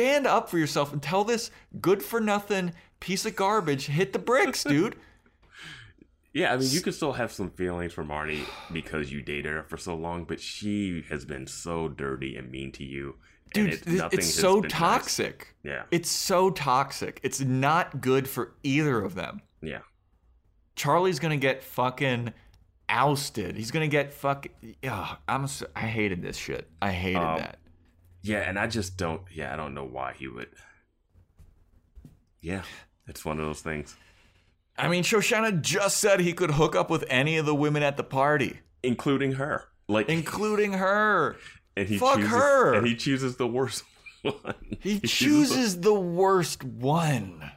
Stand up for yourself and tell this good for nothing piece of garbage hit the bricks, dude. Yeah, I mean, you can still have some feelings for Marnie because you dated her for so long, but she has been so dirty and mean to you. Dude, it- it's so been nice. toxic. Yeah, It's so toxic. It's not good for either of them. yeah. Charlie's gonna get fucking ousted. He's gonna get fucking. Ugh, I'm. So, I hated this shit. I hated Um, that. Yeah, and I just don't. Yeah, I don't know why he would. Yeah, it's one of those things. I mean, Shoshanna just said he could hook up with any of the women at the party, including her. Like, including her. and he fuck chooses, her. and he chooses the worst one. He the- chooses the worst one.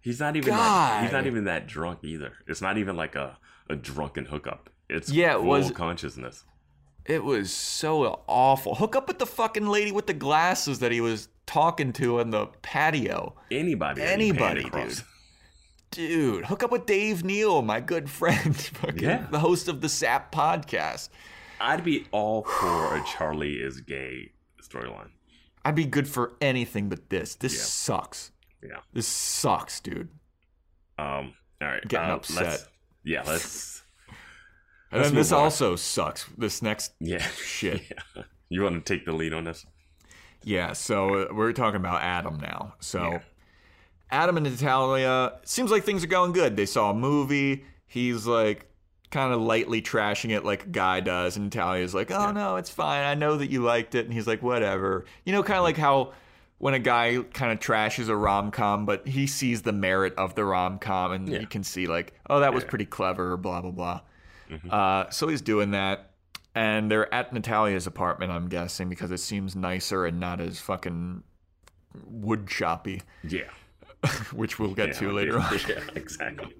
he's not even. That, he's not even that drunk either. It's not even like a a drunken hookup. It's Yeah, it full was- consciousness. It was so awful. Hook up with the fucking lady with the glasses that he was talking to on the patio. Anybody, that you pan Anybody, dude. Dude, hook up with Dave Neal, my good friend, fucking Yeah. the host of the SAP podcast. I'd be all for a Charlie is gay storyline. I'd be good for anything but this. This Yeah. sucks. Yeah. This sucks, dude. Um. All right. Getting uh, upset. Let's, yeah. Let's. And then this also sucks. This next Yeah. shit. Yeah. You want to take the lead on this? Yeah, so uh, we're talking about Adam now. So Yeah. Adam and Natalia, seems like things are going good. They saw a movie. He's like kind of lightly trashing it like a guy does. And Natalia's like, oh no, it's fine. I know that you liked it. And he's like, whatever. You know, kind of like how when a guy kind of trashes a rom com, but he sees the merit of the rom com and Yeah. you can see, like, oh, that was pretty clever, blah, blah, blah. Mm-hmm. Uh, so he's doing that. And they're at Natalia's apartment, I'm guessing, because it seems nicer and not as fucking wood choppy, Yeah. which we'll get yeah, to later yeah, on. Yeah. Exactly.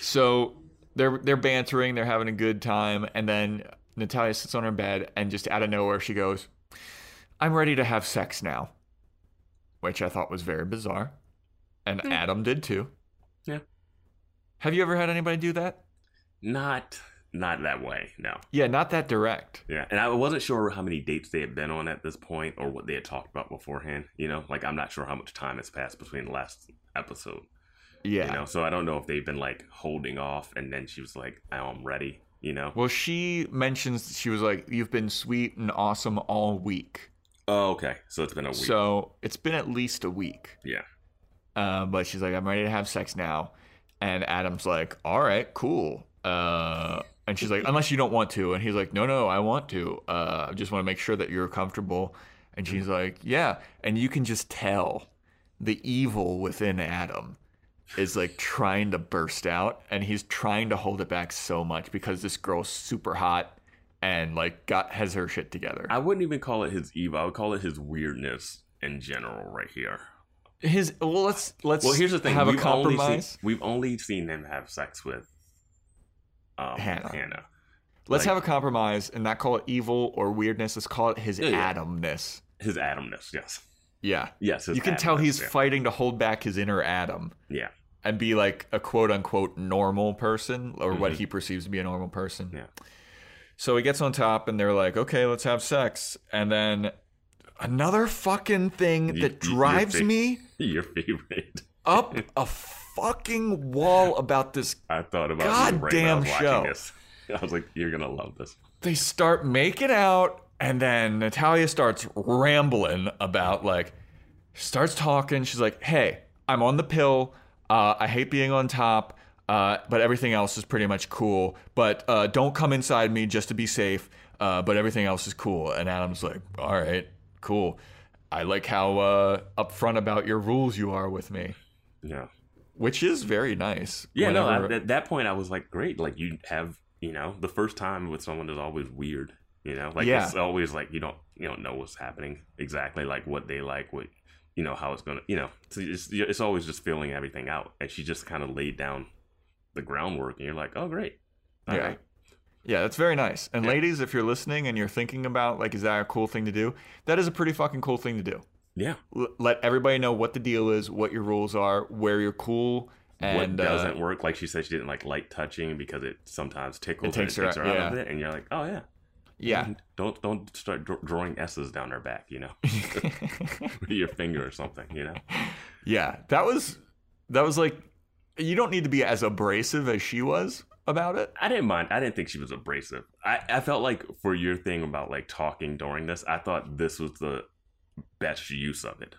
So they're they're bantering, they're having a good time, and then Natalia sits on her bed and just out of nowhere she goes, "I'm ready to have sex now," which I thought was very bizarre, and Adam did too. Yeah. Have you ever had anybody do that? Not. Not that way. No. Yeah, not that direct. Yeah, and I wasn't sure how many dates they had been on at this point or what they had talked about beforehand. You know, like I'm not sure how much time has passed between the last episode. Yeah. You know, so I don't know if they've been like holding off, and then she was like, "Now I'm ready." You know. Well, she mentions she was like, "You've been sweet and awesome all week." Oh, okay. So it's been a week. So it's been at least a week. yeah. Uh, but she's like, I'm ready to have sex now. And Adam's like, all right, cool. Uh, and she's like, unless you don't want to. And he's like, no, no, I want to. Uh, I just want to make sure that you're comfortable. And she's like, yeah. And you can just tell the evil within Adam is like trying to burst out. And he's trying to hold it back so much because this girl's super hot and like got has her shit together. I wouldn't even call it his evil. I would call it his weirdness in general, right here. His well, let's let's Well, here's the thing. have we've only compromise. seen, we've only seen him have sex with um, Hannah. Hannah. Let's Like- have a compromise and not call it evil or weirdness. Let's call it his Yeah, yeah. Adamness. His Adamness. Yes. Yeah. Yes. You can tell he's yeah. fighting to hold back his inner Adam Yeah. and be like a quote unquote normal person or what Mhm. he perceives to be a normal person. Yeah. So he gets on top and they're like, okay, let's have sex. And then another fucking thing that your drives fa- me Your favorite. up a fucking wall about this I thought about you right Goddamn show. This. I was like, "You're gonna love this." they start making out and then natalia starts rambling about like starts talking she's like hey i'm on the pill uh, i hate being on top uh, but everything else is pretty much cool but uh, don't come inside me just to be safe uh, but everything else is cool and adam's like all right cool i like how uh, upfront about your rules you are with me Yeah. Which is very nice Yeah. No. I, at that point, I was like, "Great!" Like you have, you know, the first time with someone is always weird. You know, like Yeah. it's always like you don't, you don't know what's happening exactly, like what they like, what you know, how it's gonna, you know. So it's it's always just filling everything out, and she just kind of laid down the groundwork, and you're like, "Oh, great." All Yeah. right. Yeah, that's very nice. And Yeah. ladies, if you're listening and you're thinking about like, is that a cool thing to do? That is a pretty fucking cool thing to do. Yeah. L- let everybody know what the deal is, what your rules are, where you're cool, and what doesn't uh, work. Like she said, she didn't like light touching because it sometimes tickles. It takes and her takes her out of it, and you're like, oh yeah, yeah, Don't don't start drawing s's down her back. You know, with your finger or something. You know. yeah. That was that was like, you don't need to be as abrasive as she was, about it. I didn't mind. I didn't think she was abrasive. I, I felt like for your thing about like talking during this, I thought this was the best use of it.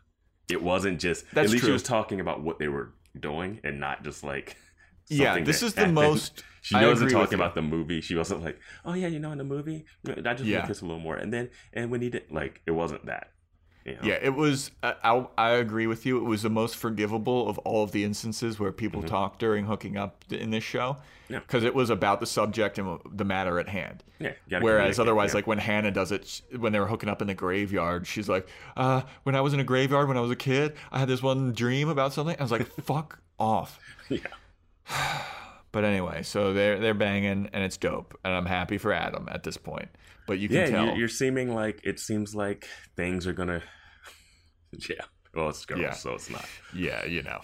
It wasn't just That's at least true. she was talking about what they were doing and not just like Yeah, this is the happened. most. She wasn't talking about the movie. She wasn't like, oh yeah, you know, in the movie, I just Yeah. want to kiss a little more, and then and when he did, like, it wasn't that. You know? Yeah, it was. I, I, I agree with you. It was the most forgivable of all of the instances where people talk during hooking up in this show, Yeah. because it was about the subject and the matter at hand. yeah. Whereas otherwise, yeah. like when Hannah does it, when they were hooking up in the graveyard, she's like, uh, "When I was in a graveyard when I was a kid, I had this one dream about something." I was like, "Fuck off." yeah, But anyway, so they're they're banging and it's dope, and I'm happy for Adam at this point. But you can yeah, tell, you're, you're seeming like it seems like things are gonna. Yeah, well, it's girls, Yeah. so it's not. Yeah, you know.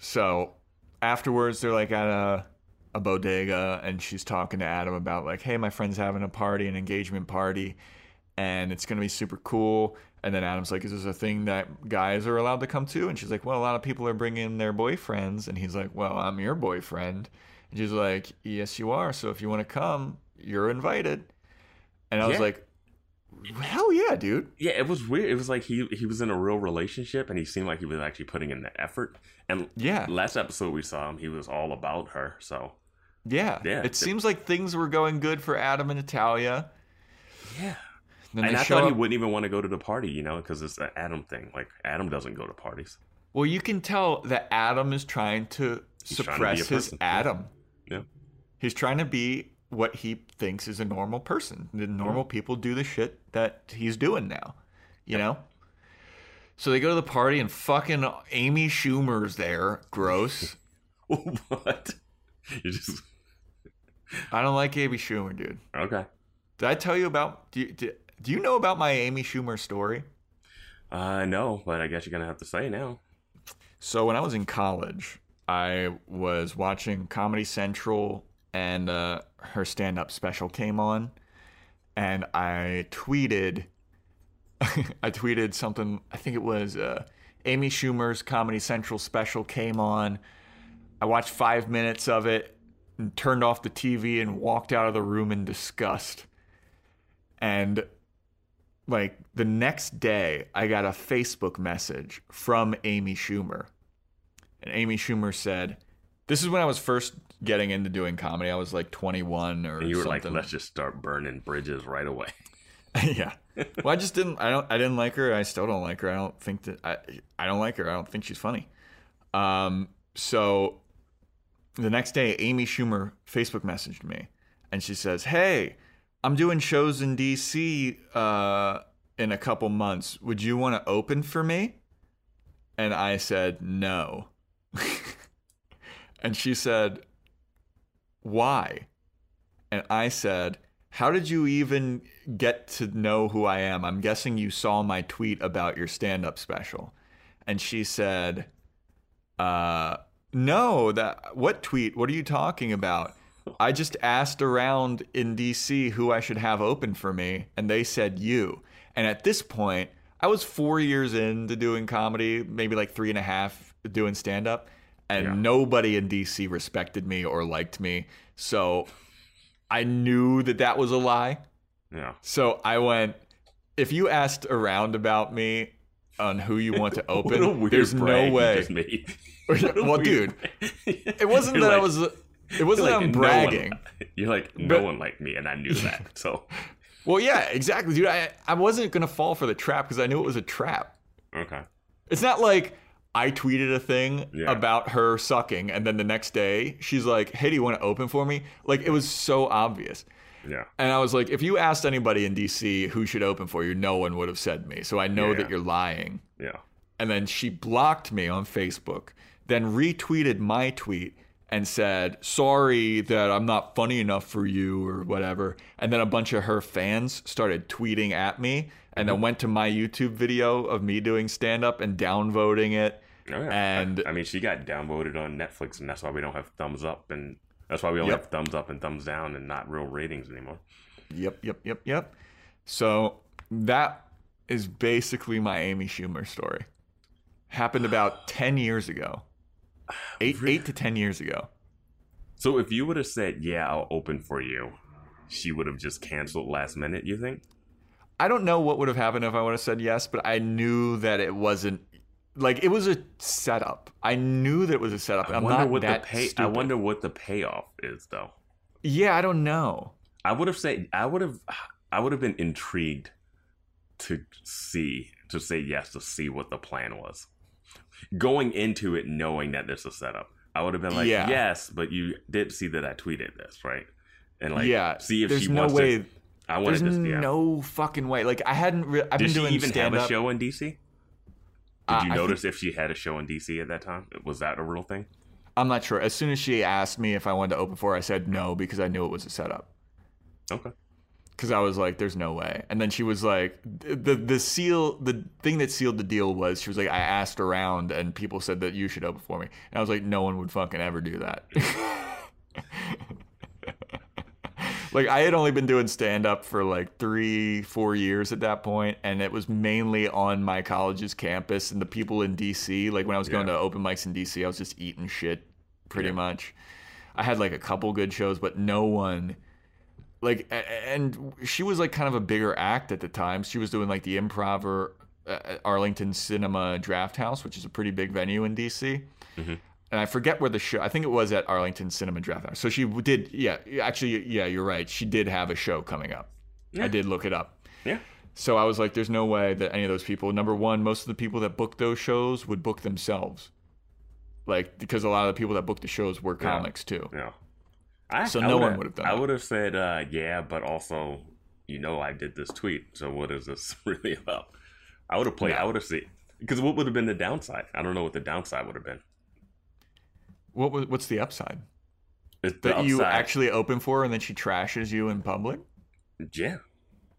So afterwards, they're like at a a bodega, and she's talking to Adam about like, "Hey, my friend's having a party, an engagement party, and it's gonna be super cool." And then Adam's like, "Is this a thing that guys are allowed to come to?" And she's like, "Well, a lot of people are bringing their boyfriends." And he's like, "Well, I'm your boyfriend." And she's like, "Yes, you are. So if you want to come, you're invited." And I was Yeah. like, "Hell yeah, dude!" Yeah, it was weird. It was like he he was in a real relationship, and he seemed like he was actually putting in the effort. And Yeah. last episode we saw him, he was all about her. So Yeah, Yeah. It seems like things were going good for Adam and Natalia. yeah, Then and I thought he wouldn't even want to go to the party, you know, because it's an Adam thing. Like Adam doesn't go to parties. Well, you can tell that Adam is trying to He's trying to suppress his. Adam. Yeah, He's trying to be what he thinks is a normal person. The normal people do the shit that he's doing now, you know? So they go to the party and fucking Amy Schumer's there. Gross. what? You just I don't like Amy Schumer, dude. okay. Did I tell you about do you, do, do you know about my Amy Schumer story? Uh, no, but I guess you're gonna have to say now. So when I was in college, I was watching Comedy Central, and uh, her stand-up special came on, and I tweeted, I tweeted something. I think it was uh, Amy Schumer's Comedy Central special came on. I watched five minutes of it, and turned off the TV, and walked out of the room in disgust. And like the next day, I got a Facebook message from Amy Schumer. And Amy Schumer said, This is when I was first getting into doing comedy. I was like 21 or And you were something. like, let's just start burning bridges right away. yeah. Well, I just didn't. I don't. I didn't like her. I still don't like her. I don't think that. I. I don't like her. I don't think she's funny. Um. So, the next day, Amy Schumer Facebook messaged me, and she says, "Hey, I'm doing shows in D.C. Uh, in a couple months. Would you want to open for me?" And I said, "No." and she said, "Why?" And I said, How did you even get to know who I am? I'm guessing you saw my tweet about your stand up special. And she said, uh, No, that what tweet? What are you talking about? I just asked around in DC who I should have open for me, and they said you. And at this point, I was four years into doing comedy, maybe like three and a half doing stand up, and Yeah. nobody in DC respected me or liked me. So I knew that that was a lie. Yeah. So I went, if you asked around about me on who you want to open, there's no way. just made. What a well, dude, it wasn't You're that I was. It wasn't that like, I'm no bragging. one- you're like, no But- one liked me, and I knew that. So, Well, yeah, exactly, dude. I I wasn't gonna fall for the trap because I knew it was a trap. okay. It's not like I tweeted a thing Yeah. about her sucking, and then the next day she's like, "Hey, do you want to open for me?" Like it was so obvious. Yeah. And I was like, if you asked anybody in DC who should open for you, no one would have said me. So I know Yeah. that you're lying. Yeah. And then she blocked me on Facebook, then retweeted my tweet and said, sorry that I'm not funny enough for you or whatever. And then a bunch of her fans started tweeting at me and then mm-hmm. went to my YouTube video of me doing stand up and downvoting it. Oh, yeah. And I, I mean, she got downvoted on Netflix, and that's why we don't have thumbs up, and that's why we only Yep. have thumbs up and thumbs down, and not real ratings anymore. Yep, yep, yep, yep. So that is basically my Amy Schumer story. Happened about 10 years ago. Eight, eight to 10 years ago. So if you would have said, "Yeah, I'll open for you," she would have just canceled last minute. You think? I don't know what would have happened if I would have said yes, but I knew that it wasn't like it was a setup. I knew that it was a setup. I I'm wonder not what the pay. I wonder what the payoff is, though. Yeah, I don't know. I would have said I would have I would have been intrigued to see to say yes to see what the plan was. Going into it knowing that this there's a setup. I would have been like, Yeah. yes, but you did see that I tweeted this, right? And like yeah, see if there's she no wants way. to I wanted There's to yeah. no fucking way. Like I hadn't. Re- I've Did been doing even stand have a show in DC? Did you I notice if she had a show in DC at that time? Was that a real thing? I'm not sure. As soon as she asked me if I wanted to open for her, I said no because I knew it was a setup. Okay. because I was like, "There's no way." And then she was like, "the the seal, the thing that sealed the deal was she was like, I asked around and people said that you should open for me." And I was like, "No one would fucking ever do that." like I had only been doing stand up for like three, four years at that point, and it was mainly on my college's campus and the people in DC. Like when I was going Yeah. to open mics in DC, I was just eating shit pretty Yeah. much. I had like a couple good shows, but no one like and she was like kind of a bigger act at the time she was doing like the improv or uh, at arlington cinema draft house which is a pretty big venue in dc Mhm. And i forget where the show i think it was at arlington cinema draft house so she did yeah actually yeah you're right she did have a show coming up Yeah. i did look it up Yeah. so i was like there's no way that any of those people number one most of the people that booked those shows would book themselves like because a lot of the people that booked the shows were Yeah. comics too Yeah. I, So I no one would've- done I would have said, uh, yeah, but also, you know, I did this tweet. So what is this really about? I would have played. Yeah. I would have seen. Because what would have been the downside? I don't know what the downside would have been. What what's the upside It's that you actually open for her and then she trashes you in public. Yeah.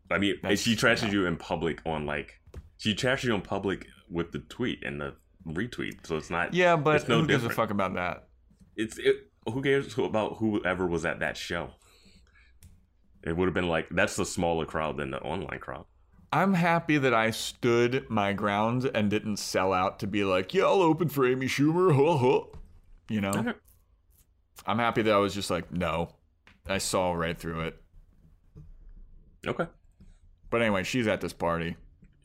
I mean, That's- she trashes you in public on like she trashes you in public with the tweet and the retweet. So it's not. Yeah, but It's no who gives a fuck about that? It's it. Who cares who- about whoever was at that show? It would have been like that's the smaller crowd than the online crowd. I'm happy that I stood my ground and didn't sell out to be like, yeah, I'll open for Amy Schumer. Huh, huh. You know, Okay. I'm happy that I was just like, no. I saw right through it. Okay. But anyway, she's at this party.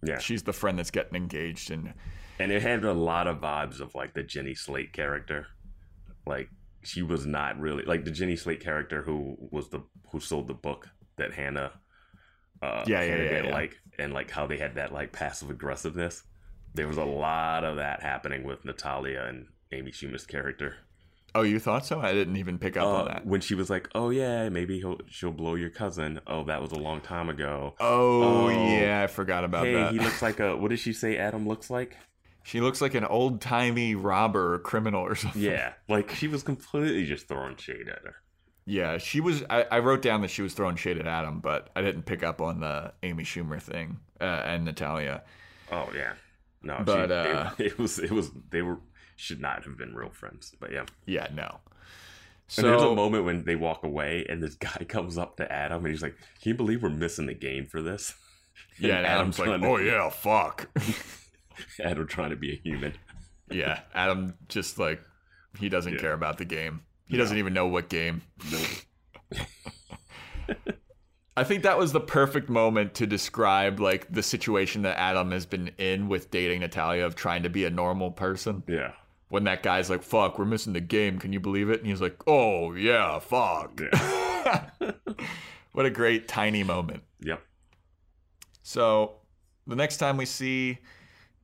Yeah. She's the friend that's getting engaged, and and it had a lot of vibes of like the Jenny Slate character. Like she was not really like the Jenny Slate character who was the who sold the book that Hannah uh Yeah, yeah, Hannah yeah, didn't yeah. like and like how they had that like passive aggressiveness. There was a lot of that happening with Natalia and Amy Schumer's character. oh, you thought so? I didn't even pick up Uh, on that. when she was like, "Oh yeah, maybe he'll she'll blow your cousin." Oh, that was a long time ago. Oh, Oh. yeah, I forgot about hey, that. he looks like a what did she say? Adam looks like. she looks like an old timey robber or criminal or something. Yeah, like she was completely just throwing shade at her. Yeah, she was. I, I wrote down that she was throwing shade at Adam, but I didn't pick up on the Amy Schumer thing uh, and Natalia. Oh yeah, no, But, she, uh, it, it was it was they were should not have been real friends. But yeah, Yeah, no. and there's a moment when they walk away and this guy comes up to Adam and he's like, "Can you believe we're missing the game for this?" yeah, and Adam's like, trying to- "Oh yeah, fuck." Adam trying to be a human. yeah, Adam just like he doesn't Yeah. care about the game. He doesn't even know what game. I think that was the perfect moment to describe like the situation that Adam has been in with dating Natalia of trying to be a normal person. Yeah, When that guy's like, "Fuck, we're missing the game. Can you believe it?" And he's like, "Oh yeah, fuck." yeah, What a great tiny moment. yep. So the next time we see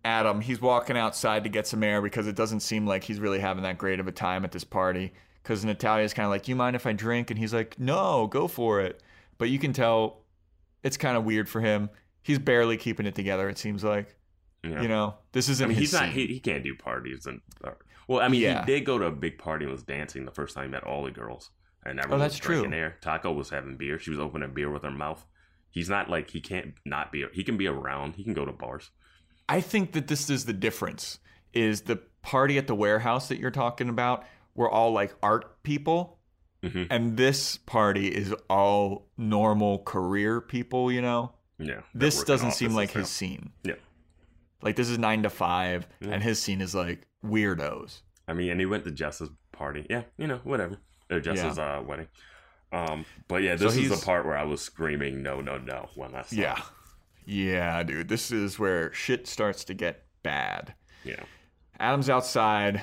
Adam, he's walking outside to get some air because it doesn't seem like he's really having that great of a time at this party. Because Natalia's kind of like, "You mind if I drink?" And he's like, "No, go for it." But you can tell it's kind of weird for him. He's barely keeping it together. It seems like Yeah. you know this isn't. I mean, he's not. He, he can't do parties and. uh, well, I mean, Yeah. he did go to a big party and was dancing the first time he met all the girls, and everyone Oh, that's was drinking true. there. Taco was having beer. She was opening beer with her mouth. He's not like he can't not be. He can be around. He can go to bars. I think that this is the difference. Is the party at the warehouse that you're talking about? We're all like art people. Mhm. And this party is all normal career people, you know? Yeah. This doesn't seem like now. his scene. Yeah. Like this is nine to five, Yeah. and his scene is like weirdos. I mean, and he went to Jessa's party. Yeah, you know, whatever. or Jessa's uh, wedding. Um, but yeah, this is the part where I was screaming no, no, no when I saw. Yeah. Yeah, dude. This is where shit starts to get bad. yeah. Adam's outside,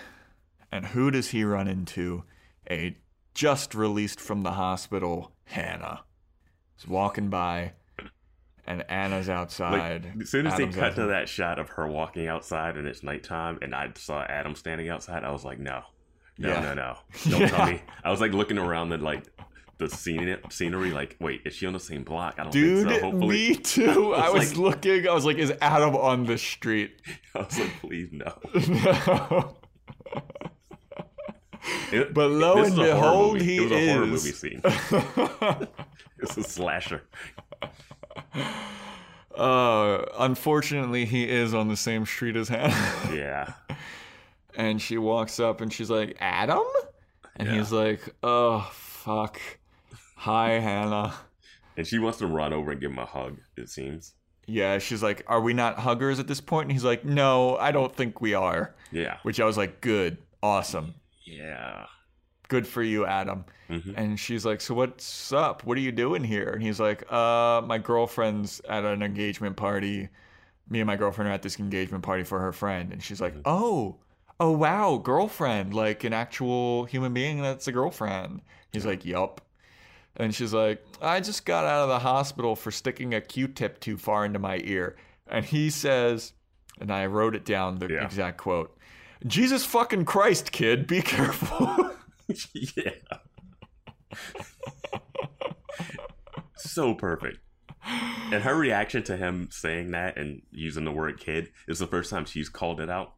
and who does he run into? A just released from the hospital Hannah. Is walking by, and Hannah's outside. Like as soon as Adam's they cut outside. to that shot of her walking outside and it's nighttime, and I saw Adam standing outside, I was like, no, no, Yeah. no, no, don't Yeah. tell me. I was like looking around the like the scene scenery, like, wait, is she on the same block? I don't Dude, think so. Hopefully, me too. I was was like- looking. I was like, "Is Adam on the street?" I was like, please no. no. It- But lo and is a horror behold, movie. he it was a horror movie scene. it's a slasher. Uh, unfortunately, he is on the same street as Hannah. Yeah, and she walks up and she's like, Adam? And Yeah. he's like, oh, fuck. Hi, Hannah. and she wants to run over and give him a hug. It seems. Yeah, she's like, are we not huggers at this point? And he's like, no, I don't think we are. Yeah, Which I was like, good, awesome. Yeah. Good for you, Adam. Mhm. And she's like, so what's up? What are you doing here? And he's like, uh, my girlfriend's at an engagement party. Me and my girlfriend are at this engagement party for her friend. And she's like, oh, oh, wow, girlfriend, like an actual human being that's a girlfriend. He's like, yup. And she's like, I just got out of the hospital for sticking a Q-tip too far into my ear. And he says, and I wrote it down, the Yeah. exact quote, Jesus fucking Christ, kid, be careful. yeah. so perfect. And her reaction to him saying that and using the word kid is the first time she's called it out.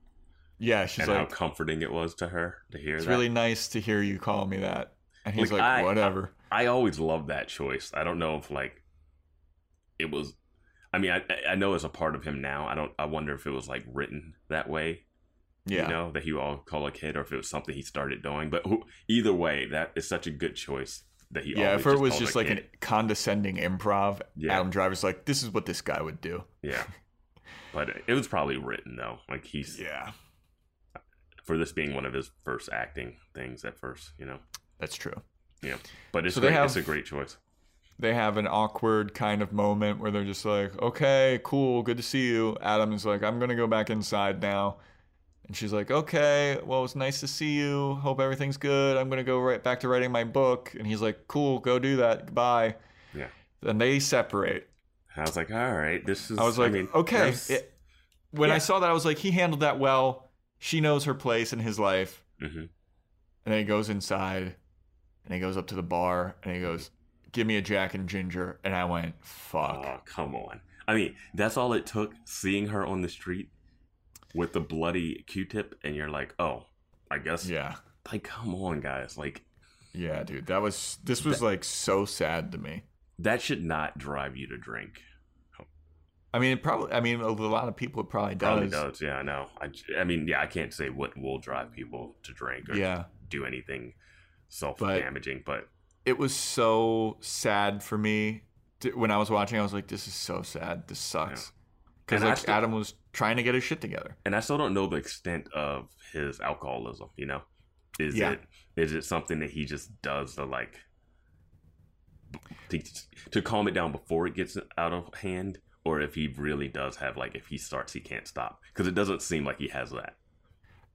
yeah, she's and how comforting it was to her to hear It's that. really nice to hear you call me that. And he's Like, like, I- whatever. I always love that choice. I don't know if like it was. I mean, I I know it's a part of him now. I don't. I wonder if it was like written that way. Yeah. You know that he all call a kid, or if it was something he started doing. But who, either way, that is such a good choice that he. yeah, if it was just like kid. an condescending improv, Yeah. Adam Driver's like, this is what this guy would do. Yeah. But it was probably written though. Like he's Yeah, for this being one of his first acting things at first, you know. that's true. Yeah. But it's So great. It's a great choice. They have an awkward kind of moment where they're just like, okay, cool, good to see you. Adam is like, I'm going to go back inside now. And she's like, okay, well, it's nice to see you. Hope everything's good. I'm going to go right back to writing my book. And he's like, cool, go do that. Goodbye. Yeah. Then they separate. I was like, all right, this is I was like, mean, okay. It- when I saw that, I was like, he handled that well. She knows her place in his life. Mhm. And then he goes inside and he goes up to the bar and he goes, give me a Jack and Ginger. And I went, fuck. Oh, come on. I mean, that's all it took seeing her on the street with the bloody Q-tip and you're like, "Oh, I guess yeah. like come on, guys. Like Yeah, dude. That was, this was like so sad to me. that should not drive you to drink." I mean, it probably, I mean, a lot of people it probably does. Probably does. Yeah, I know. I, I mean, yeah, I can't say what will drive people to drink or Yeah. do anything self-damaging, but It was so sad for me. When I was watching, I was like, this is so sad. This sucks. Because like still- Adam was trying to get his shit together. and I still don't know the extent of his alcoholism. You know, is Yeah. it is it something that he just does to like to, to calm it down before it gets out of hand, or if he really does have like if he starts he can't stop? Because it doesn't seem like he has that.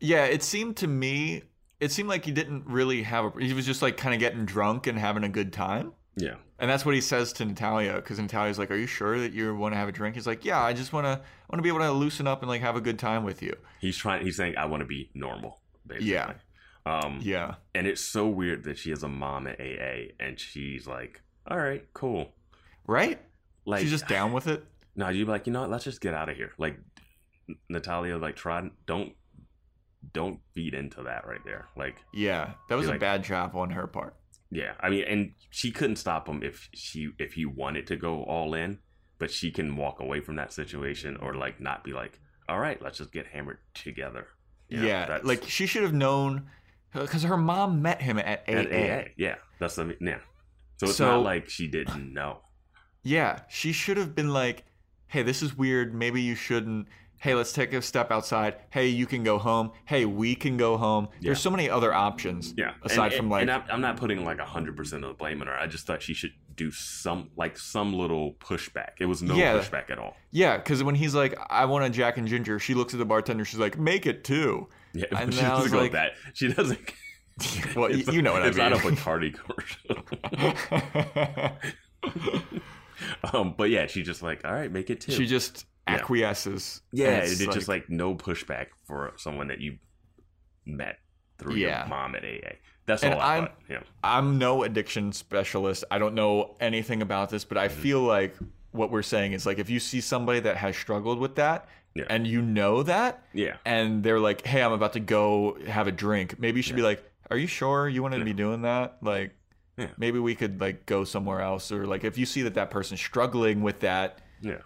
Yeah, it seemed to me, it seemed like he didn't really have a. He was just like kind of getting drunk and having a good time. Yeah, And that's what he says to Natalia because Natalia's like, "Are you sure that you want to have a drink?" He's like, "Yeah, I just want to want to be able to loosen up and like have a good time with you." he's trying. He's saying I want to be normal. Basically. Yeah. Um, Yeah, and it's so weird that she has a mom at AA, and she's like, "All right, cool." right. Like She's just down with it. No, you'd be like, you know what? Let's just get out of here. Like Natalia, like try don't don't feed into that right there. Like, Yeah, that was a like- bad job on her part. Yeah, I mean, and she couldn't stop him if she if he wanted to go all in, but she can walk away from that situation or like not be like, all right, let's just get hammered together. You know, yeah, like she should have known because her mom met him at AA. at AA, yeah, that's the yeah. So it's So- not like she didn't know. Yeah, she should have been like, "Hey, this is weird. Maybe you shouldn't." Hey, let's take a step outside. Hey, you can go home. Hey, we can go home. Yeah. There's so many other options. Yeah. Aside and, from like, and I'm, not putting like hundred percent of the blame on her. I just thought she should do some like some little pushback. It was no Yeah. pushback at all. yeah, because when he's like, I want a Jack and Ginger, she looks at the bartender. She's like, make it too. Yeah, And she doesn't go like- that. She doesn't. Well, you, It's- you know what I it's mean. not a Bacardi commercial. um, but yeah, she just like, all right, make it two. she just. Acquiesces. yeah, it's, it's just like no pushback for someone that you met through Yeah. your mom at AA. That's And all I I'm- thought. Yeah, I'm no addiction specialist. I don't know anything about this, but I Mm-hmm. feel like what we're saying is like if you see somebody that has struggled with that Yeah. and you know that yeah, and they're like, "Hey, I'm about to go have a drink." Maybe you should be like, "Are you sure you want to be doing that?" Like maybe we could like go somewhere else or like if you see that that person's struggling with that, yeah.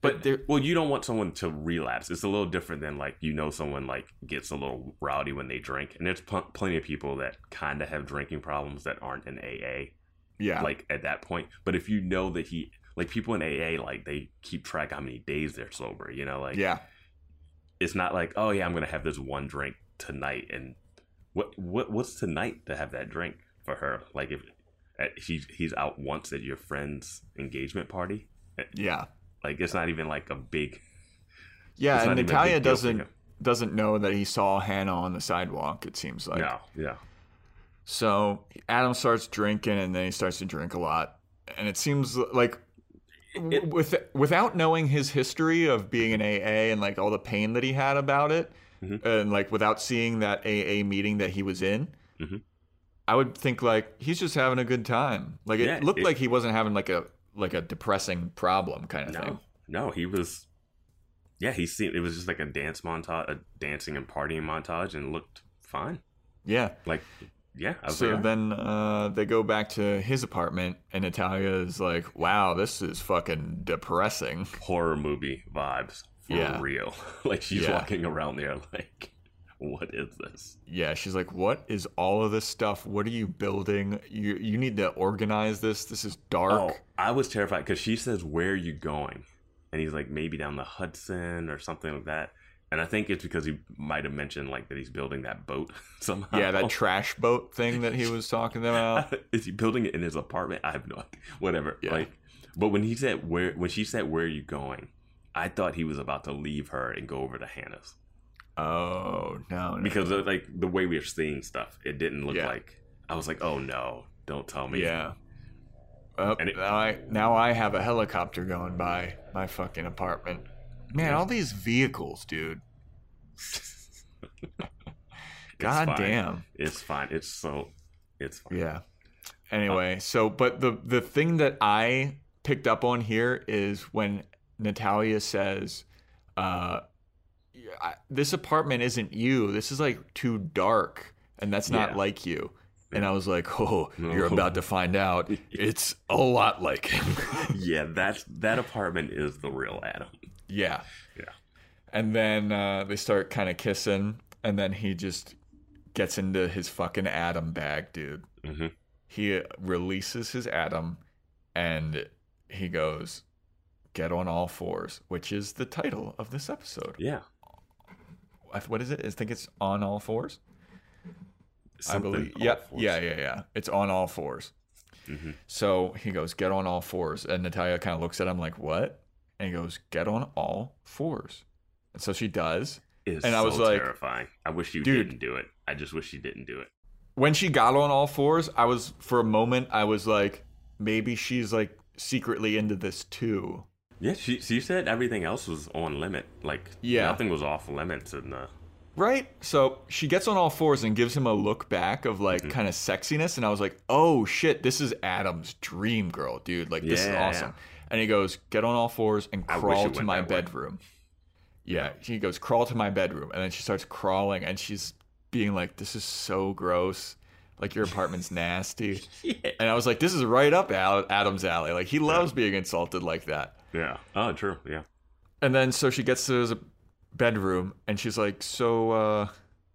But there well, you don't want someone to relapse. It's a little different than like you know someone like gets a little rowdy when they drink, and there's pl- plenty of people that kind of have drinking problems that aren't in AA. yeah. like at that point. But if you know that he like people in AA like they keep track how many days they're sober, you know, like yeah. it's not like, oh yeah, I'm gonna have this one drink tonight and what what what's tonight to have that drink for her? Like if uh, he's he's out once at your friend's engagement party. Yeah. Like it's not even like a big Yeah, and not Natalia big deal for doesn't doesn't know that he saw Hannah on the sidewalk, it seems like. no, yeah. So Adam starts drinking, and then he starts to drink a lot, and it seems like w- with without knowing his history of being in AA and like all the pain that he had about it, Mhm. and like without seeing that AA meeting that he was in, Mhm. I would think like he's just having a good time. Like it Yeah, looked it- like he wasn't having like a like a depressing problem kind of No, thing. no, he was. Yeah, he seemed it was just like a dance montage, a dancing and partying montage, and looked fine. Yeah. Like, yeah, So like, then uh, they go back to his apartment, and Natalia is like, "Wow, this is fucking depressing." horror movie vibes for Yeah. real. like she's Yeah. walking around there like, what is this? Yeah, she's like, "What is all of this stuff? What are you building? You you need to organize this. This is dark." Oh, I was terrified because she says, "Where are you going?" And he's like, "Maybe down the Hudson or something like that." And I think it's because he might have mentioned like that he's building that boat somehow. Yeah, that trash boat thing that he was talking about. is he building it in his apartment? I have no idea. Whatever. Yeah. Like, but when he said where, when she said, "Where are you going?" I thought he was about to leave her and go over to Hannah's. Oh no, no. because of, like the way we were seeing stuff, it didn't look Yeah. like. I was like, oh no, don't tell me. yeah. Oh, And it- now I now I have a helicopter going by my fucking apartment. Man, all these vehicles, dude. God fine. damn. it's fine. It's so, it's fine. Yeah. Anyway, so but the the thing that I picked up on here is when Natalia says, uh, I- "This apartment isn't you. This is like too dark, and that's not Yeah. like you." And I was like, "Oh, No. you're about to find out. It's a lot like him." yeah, that's that apartment is the real Adam. yeah. Yeah. And then uh, they start kind of kissing, and then he just gets into his fucking Adam bag, dude. hmm he releases his Adam, and he goes get on all fours which is the title of this episode Yeah, what is it i think it's on all fours Something i believe yeah fours. yeah yeah yeah it's on all 4s Mhm. so he goes get on all fours and natalia kind of looks at him like what and he goes get on all fours and so she does It's And I so was like, terrifying. I wish you dude. didn't do it. I just wish you didn't do it. when she got on all fours i was for a moment i was like maybe she's like secretly into this too Yeah, she she said everything else was on limit. Like Yeah. nothing was off limits in the Right? So she gets on all fours and gives him a look back of like Mm-hmm. kind of sexiness. And I was like, oh shit, this is Adam's dream girl, dude. Like, this is awesome. And he goes, get on all fours and crawl to my that way. bedroom. Yeah. He goes, crawl to my bedroom. And then she starts crawling and she's being like, this is so gross. Like, your apartment's nasty. yeah. And I was like, this is right up Adam's alley. Like, he loves being insulted like that. Yeah. Oh, true. Yeah. And then so she gets to his bedroom and she's like, "So uh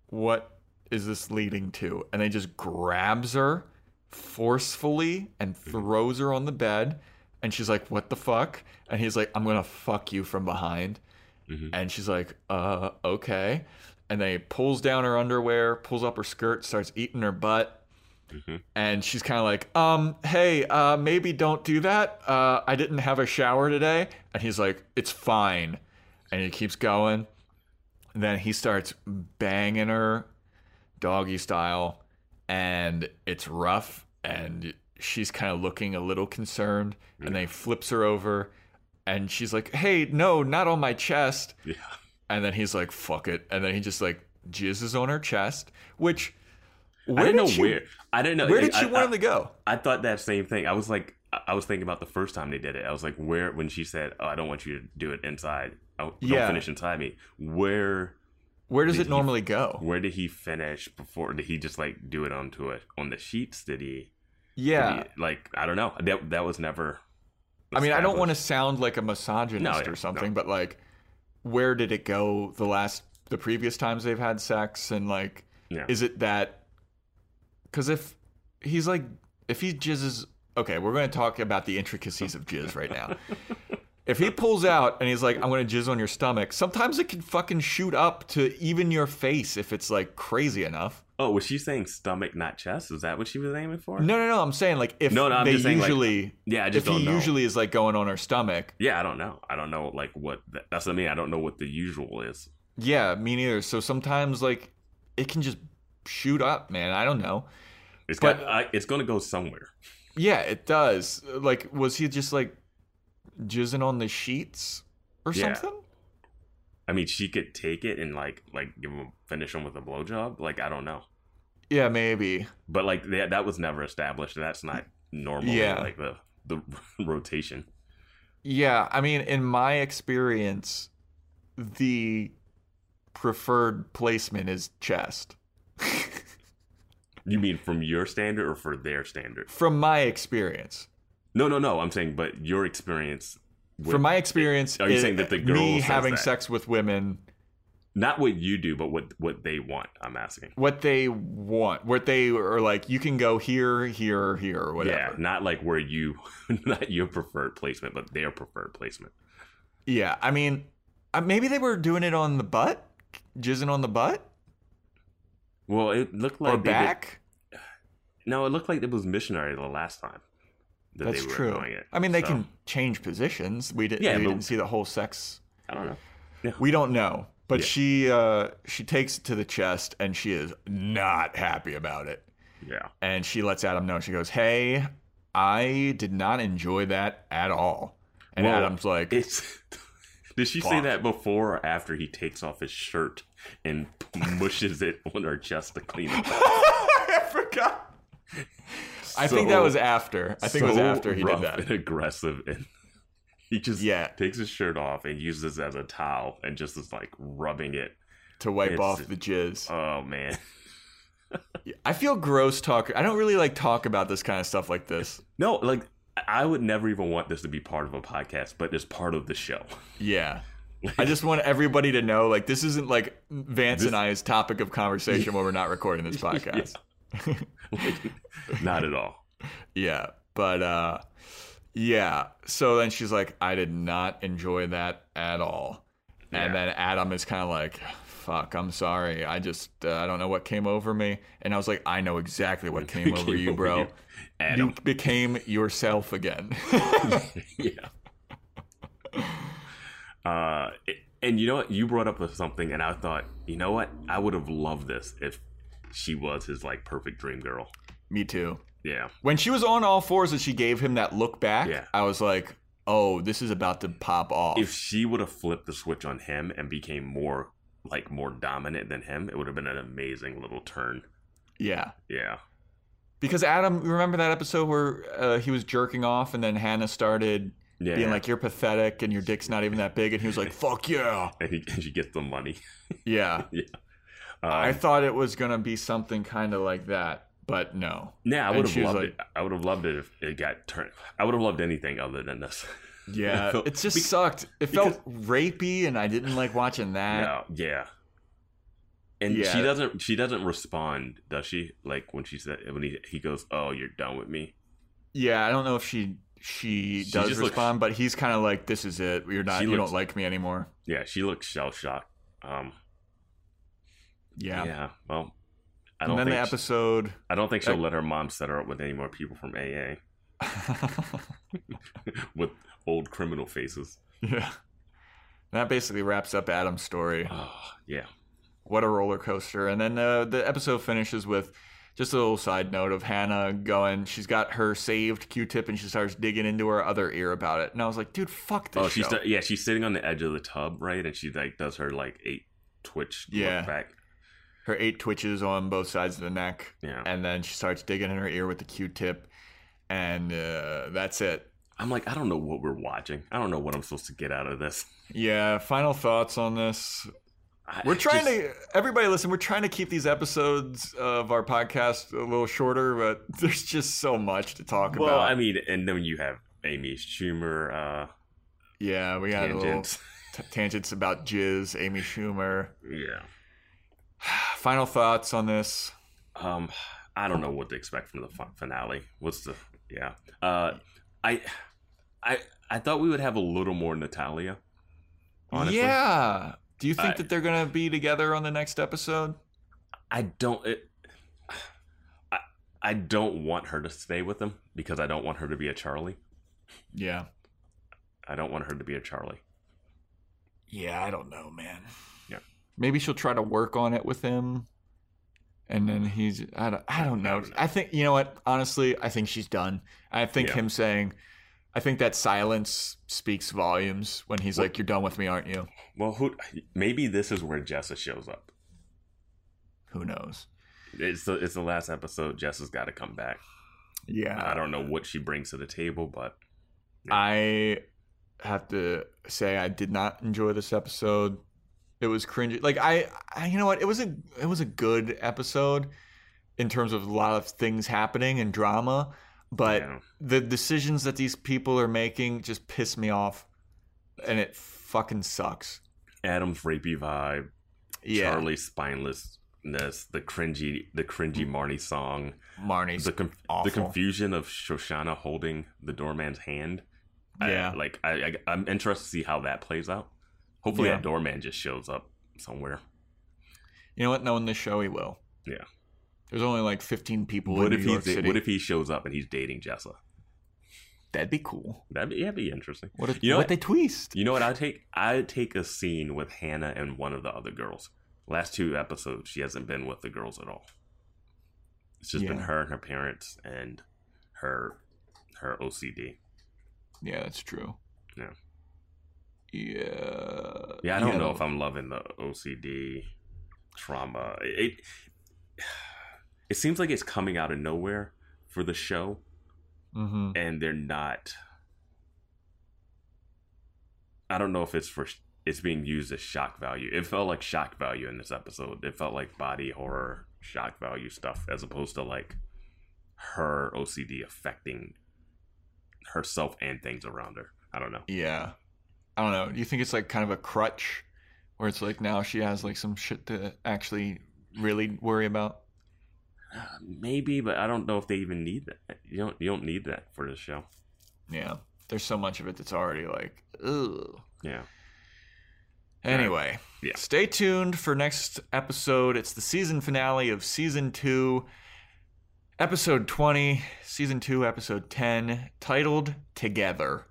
what is this leading to?" And then he just grabs her forcefully and throws her on the bed and she's like, "What the fuck?" And he's like, "I'm going to fuck you from behind." Mhm. And she's like, uh, okay. And then he pulls down her underwear, pulls up her skirt, starts eating her butt. Mhm. And she's kind of like, um, hey, uh, maybe don't do that. Uh, I didn't have a shower today. And he's like, it's fine. And he keeps going. And then he starts banging her doggy style. And it's rough. And she's kind of looking a little concerned. And then he flips her over. And she's like, hey, no, not on my chest. Yeah. And then he's like, fuck it. And then he just like jizzes on her chest, which. Where I didn't did know she- where. I didn't know. Where did I, she I- want him to go? I thought that same thing. I was like, I- I was thinking about the first time they did it. I was like, where when she said, "Oh, I don't want you to do it inside. Oh, don't Yeah. finish inside me." Where Where does Did it he- normally go? where did he finish before? Did he just like do it onto it on the sheets? Did he? did Yeah. he- like I don't know. That that was never. I mean, I don't want to sound like a misogynist No, or something, no. but like, where did it go the last, the previous times they've had sex? And like, Yeah. is it that? Because if he's like, if he jizzes, okay, we're going to talk about the intricacies of jizz right now. if he pulls out and he's like, I'm going to jizz on your stomach, sometimes it can fucking shoot up to even your face if it's like crazy enough. Oh, was she saying stomach, not chest? Was that what she was aiming for? No, no, no. I'm saying like if No, no, I'm they just saying, like, usually, Yeah, I just if don't know. usually is like going on her stomach, Yeah, I don't know. I don't know like what that, that's what I mean. I don't know what the usual is. Yeah, me neither. So sometimes like it can just shoot up, man. I don't know. It's But- got. I, it's going to go somewhere. Yeah, it does. Like, was he just like jizzing on the sheets or Yeah. something? I mean, she could take it and like like give him finish him with a blowjob. Like I don't know. Yeah, maybe. But like that that was never established. That's not normal. Yeah. like the the rotation. Yeah, I mean, in my experience, the preferred placement is chest. You mean from your standard or for their standard? From my experience. No, no, no. I'm saying, but your experience. with- From my experience, Are you it- saying that the girl me having that? sex with women not what you do, but what what they want. I'm asking. what they want, what they are like, you can go here, here, here, or whatever. Yeah, not like where you, not your preferred placement, but their preferred placement. Yeah, I mean, uh, maybe they were doing it on the butt, jizzing on the butt Well, it looked like or they did- back. no, it looked like it was missionary the last time. That That's they were true. Doing it. I mean, they So, can change positions. We didn't. Yeah, we didn't see the whole sex. I don't know. We don't know, but Yeah. she uh, she takes it to the chest, and she is not happy about it. Yeah. And she lets Adam know. She goes, "Hey, I did not enjoy that at all." And Well, Adam's like. Did she say that before or after he takes off his shirt and mushes it on her chest to clean it? up? "I forgot." I think that was after. I think it was after he did that. And aggressive, and he just Yeah. takes his shirt off and uses it as a towel and just is like rubbing it. to wipe It's- off the jizz. Oh man. I feel gross talk. I don't really like talk about this kind of stuff like this. No, like I would never even want this to be part of a podcast, but it's part of the show. Yeah. I just want everybody to know like this isn't like Vance This- and I's topic of conversation when we're not recording this podcast. Like, not at all. yeah. But uh yeah. So then she's like I did not enjoy that at all. Yeah. And then Adam is kind of like fuck, I'm sorry. I just uh, I don't know what came over me. And I was like I know exactly what came over Came you, over bro. you, Adam. You became yourself again. yeah. Uh, and you know what? You brought up something, and I thought, you know what? I would have loved this if she was his like perfect dream girl. Me too. Yeah, When she was on all fours and she gave him that look back, Yeah. I was like, "Oh, this is about to pop off." if she would have flipped the switch on him and became more like more dominant than him, it would have been an amazing little turn. yeah, Yeah, because Adam, remember that episode where uh, he was jerking off and then Hannah started yeah. being like, "You're pathetic and your dick's not even that big," and he was like, "Fuck yeah, and, he, and she gets the money. yeah." Um, I thought it was gonna be something kind of like that, but no. yeah, I would have loved like- it. I would have loved it if it got turned. I would have loved anything other than this. Yeah, felt- it just bec- sucked. It felt rapey, and I didn't like watching that. No, yeah. And Yeah. she doesn't. She doesn't respond, does she? Like when she said when he he goes, "Oh, you're done with me." Yeah, I don't know if she she, She does just looks- respond, but he's kind of like, "This is it. You're not. You looks- don't like me anymore." Yeah, she looks shell shocked. Um, Yeah. yeah. Well, I don't then think the she- episode. I don't think she'll let her mom set her up with any more people from AA with old criminal faces. yeah. That basically wraps up Adam's story. Oh, yeah. What a roller coaster. And then uh, the episode finishes with just a little side note of Hannah going, she's got her saved Q tip and she starts digging into her other ear about it. And I was like, dude, fuck this Oh, she's show. yeah, she's sitting on the edge of the tub, right? And she like does her like eight twitch Yeah. back. her eight twitches on both sides of the neck. Yeah. And then she starts digging in her ear with the Q tip. And uh, that's it. I'm like, I don't know what we're watching. I don't know what I'm supposed to get out of this. Yeah, final thoughts on this. We're trying just- to, everybody listen, we're trying to keep these episodes of our podcast a little shorter, but there's just so much to talk Well, about. I mean, and then you have Amy Schumer uh, yeah, we little tangents. t- tangents about Jizz, Amy Schumer. Yeah. Final thoughts on this? Um, I don't know what to expect from the finale. What's the yeah? Uh, I, I, I thought we would have a little more Natalia. Honestly. Yeah. Do you think I- that they're going to be together on the next episode? I don't. It, I, I don't want her to stay with him because I don't want her to be a Charlie. Yeah. I don't want her to be a Charlie. Yeah, I don't know, man. Yeah. Maybe she'll try to work on it with him. And then he's I don't I don't know. I think you know what? Honestly, I think she's done. I think Yeah. him saying I think that silence speaks volumes when he's like, You're done with me, aren't you? Well, who? Maybe this is where Jessa shows up. Who knows? It's the it's the last episode. Jessa's got to come back. Yeah. I don't know what she brings to the table, but I have to say I did not enjoy this episode. It was cringy. Like I, I you know what? It was a it was a good episode in terms of a lot of things happening and drama, but Yeah. the decisions that these people are making just piss me off and it fucking sucks. Adam's rapey vibe, Yeah. Charlie's spinelessness, the cringy the cringy mm. Marnie song, Marnie's the conf- the confusion of Shoshanna holding the doorman's hand. I- Yeah. like I, I I'm interested to see how that plays out. Hopefully Yeah. that doorman just shows up somewhere. You know what? Knowing this show he will. Yeah. There's only like 15 people What in if New York he's City. what if he shows up and he's dating Jessa? That'd be cool. That'd be, yeah, that'd be interesting. What if You know what what? they twist? You know what? I'd take I'd take a scene with Hannah and one of the other girls. Last two episodes, she hasn't been with the girls at all. It's just been her and her parents and her her OCD. Yeah, that's true. Yeah. Yeah. Yeah, I don't know if I'm loving the OCD trauma. It it seems like it's coming out of nowhere for the show, Mm-hmm. and they're not. I don't know if it's for it's being used as shock value. It felt like shock value in this episode. It felt like body horror shock value stuff as opposed to like her OCD affecting herself and things around her. I don't know. Yeah. I don't know. Do you think it's like kind of a crutch where it's like now she has like some shit to actually really worry about? Maybe, but I don't know if they even need that. You don't. You don't need that for this show. Yeah. There's so much of it that's already like, ugh. Yeah. Anyway, Yeah. stay tuned for next episode. It's the season finale of season two, episode 20, season two, episode 10, titled Together.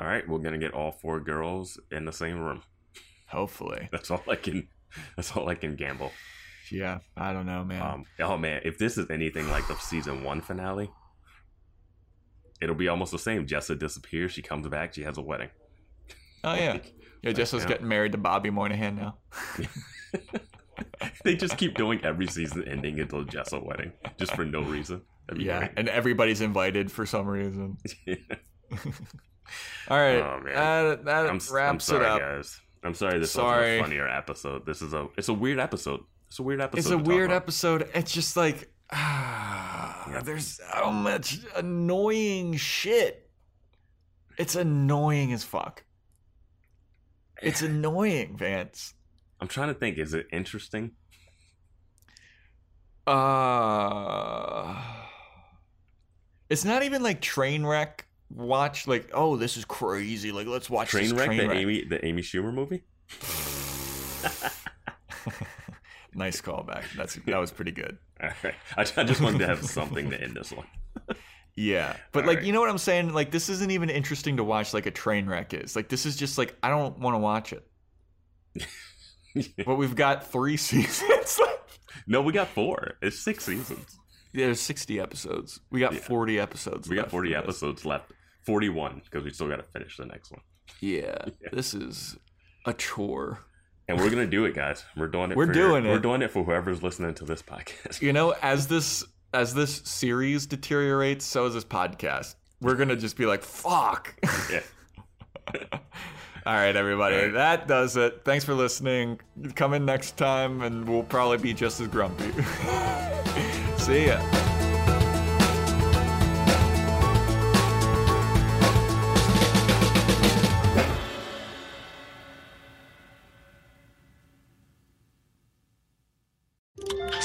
All right, we're gonna get all four girls in the same room. Hopefully. That's all I can. That's all I can gamble. Yeah. I don't know, man. Um, oh man, if this is anything like the season one finale, it'll be almost the same. Jessa disappears. She comes back. She has a wedding. oh, yeah. Yeah, Jessica's yeah. getting married to Bobby Moynihan now. they just keep doing every season ending until Jessa wedding, just for no reason. That'd Yeah, and everybody's invited for some reason. All right, Oh, man. that, that I'm, wraps I'm sorry, it up. guys. I'm sorry this Sorry. a funnier episode. This is a it's a weird episode. It's a weird episode. It's a weird episode. It's just like ah, there's so much annoying shit. It's annoying as fuck. It's annoying, Vance. I'm trying to think. Is it interesting? Uh It's not even like train wreck watch like oh this is crazy like let's watch this Trainwreck, train the wreck. Amy, the Amy Schumer movie. nice callback that's that was pretty good All right. I, I just wanted to have something to end this one. yeah but All like right. you know what i'm saying like this isn't even interesting to watch like a train wreck is like this is just like i don't want to watch it but we've got three seasons. No, we got four. It's six seasons. Yeah, there's 60 episodes we got Yeah. 40 episodes We got left 40 episodes left. 41 because we still got to finish the next one. yeah, this is a chore And we're gonna do it, guys. We're doing it. We're for doing We're doing it for whoever's listening to this podcast. you know as this as this series deteriorates so is this podcast we're gonna just be like fuck yeah. all right everybody All right. that does it thanks for listening come in next time and we'll probably be just as grumpy see ya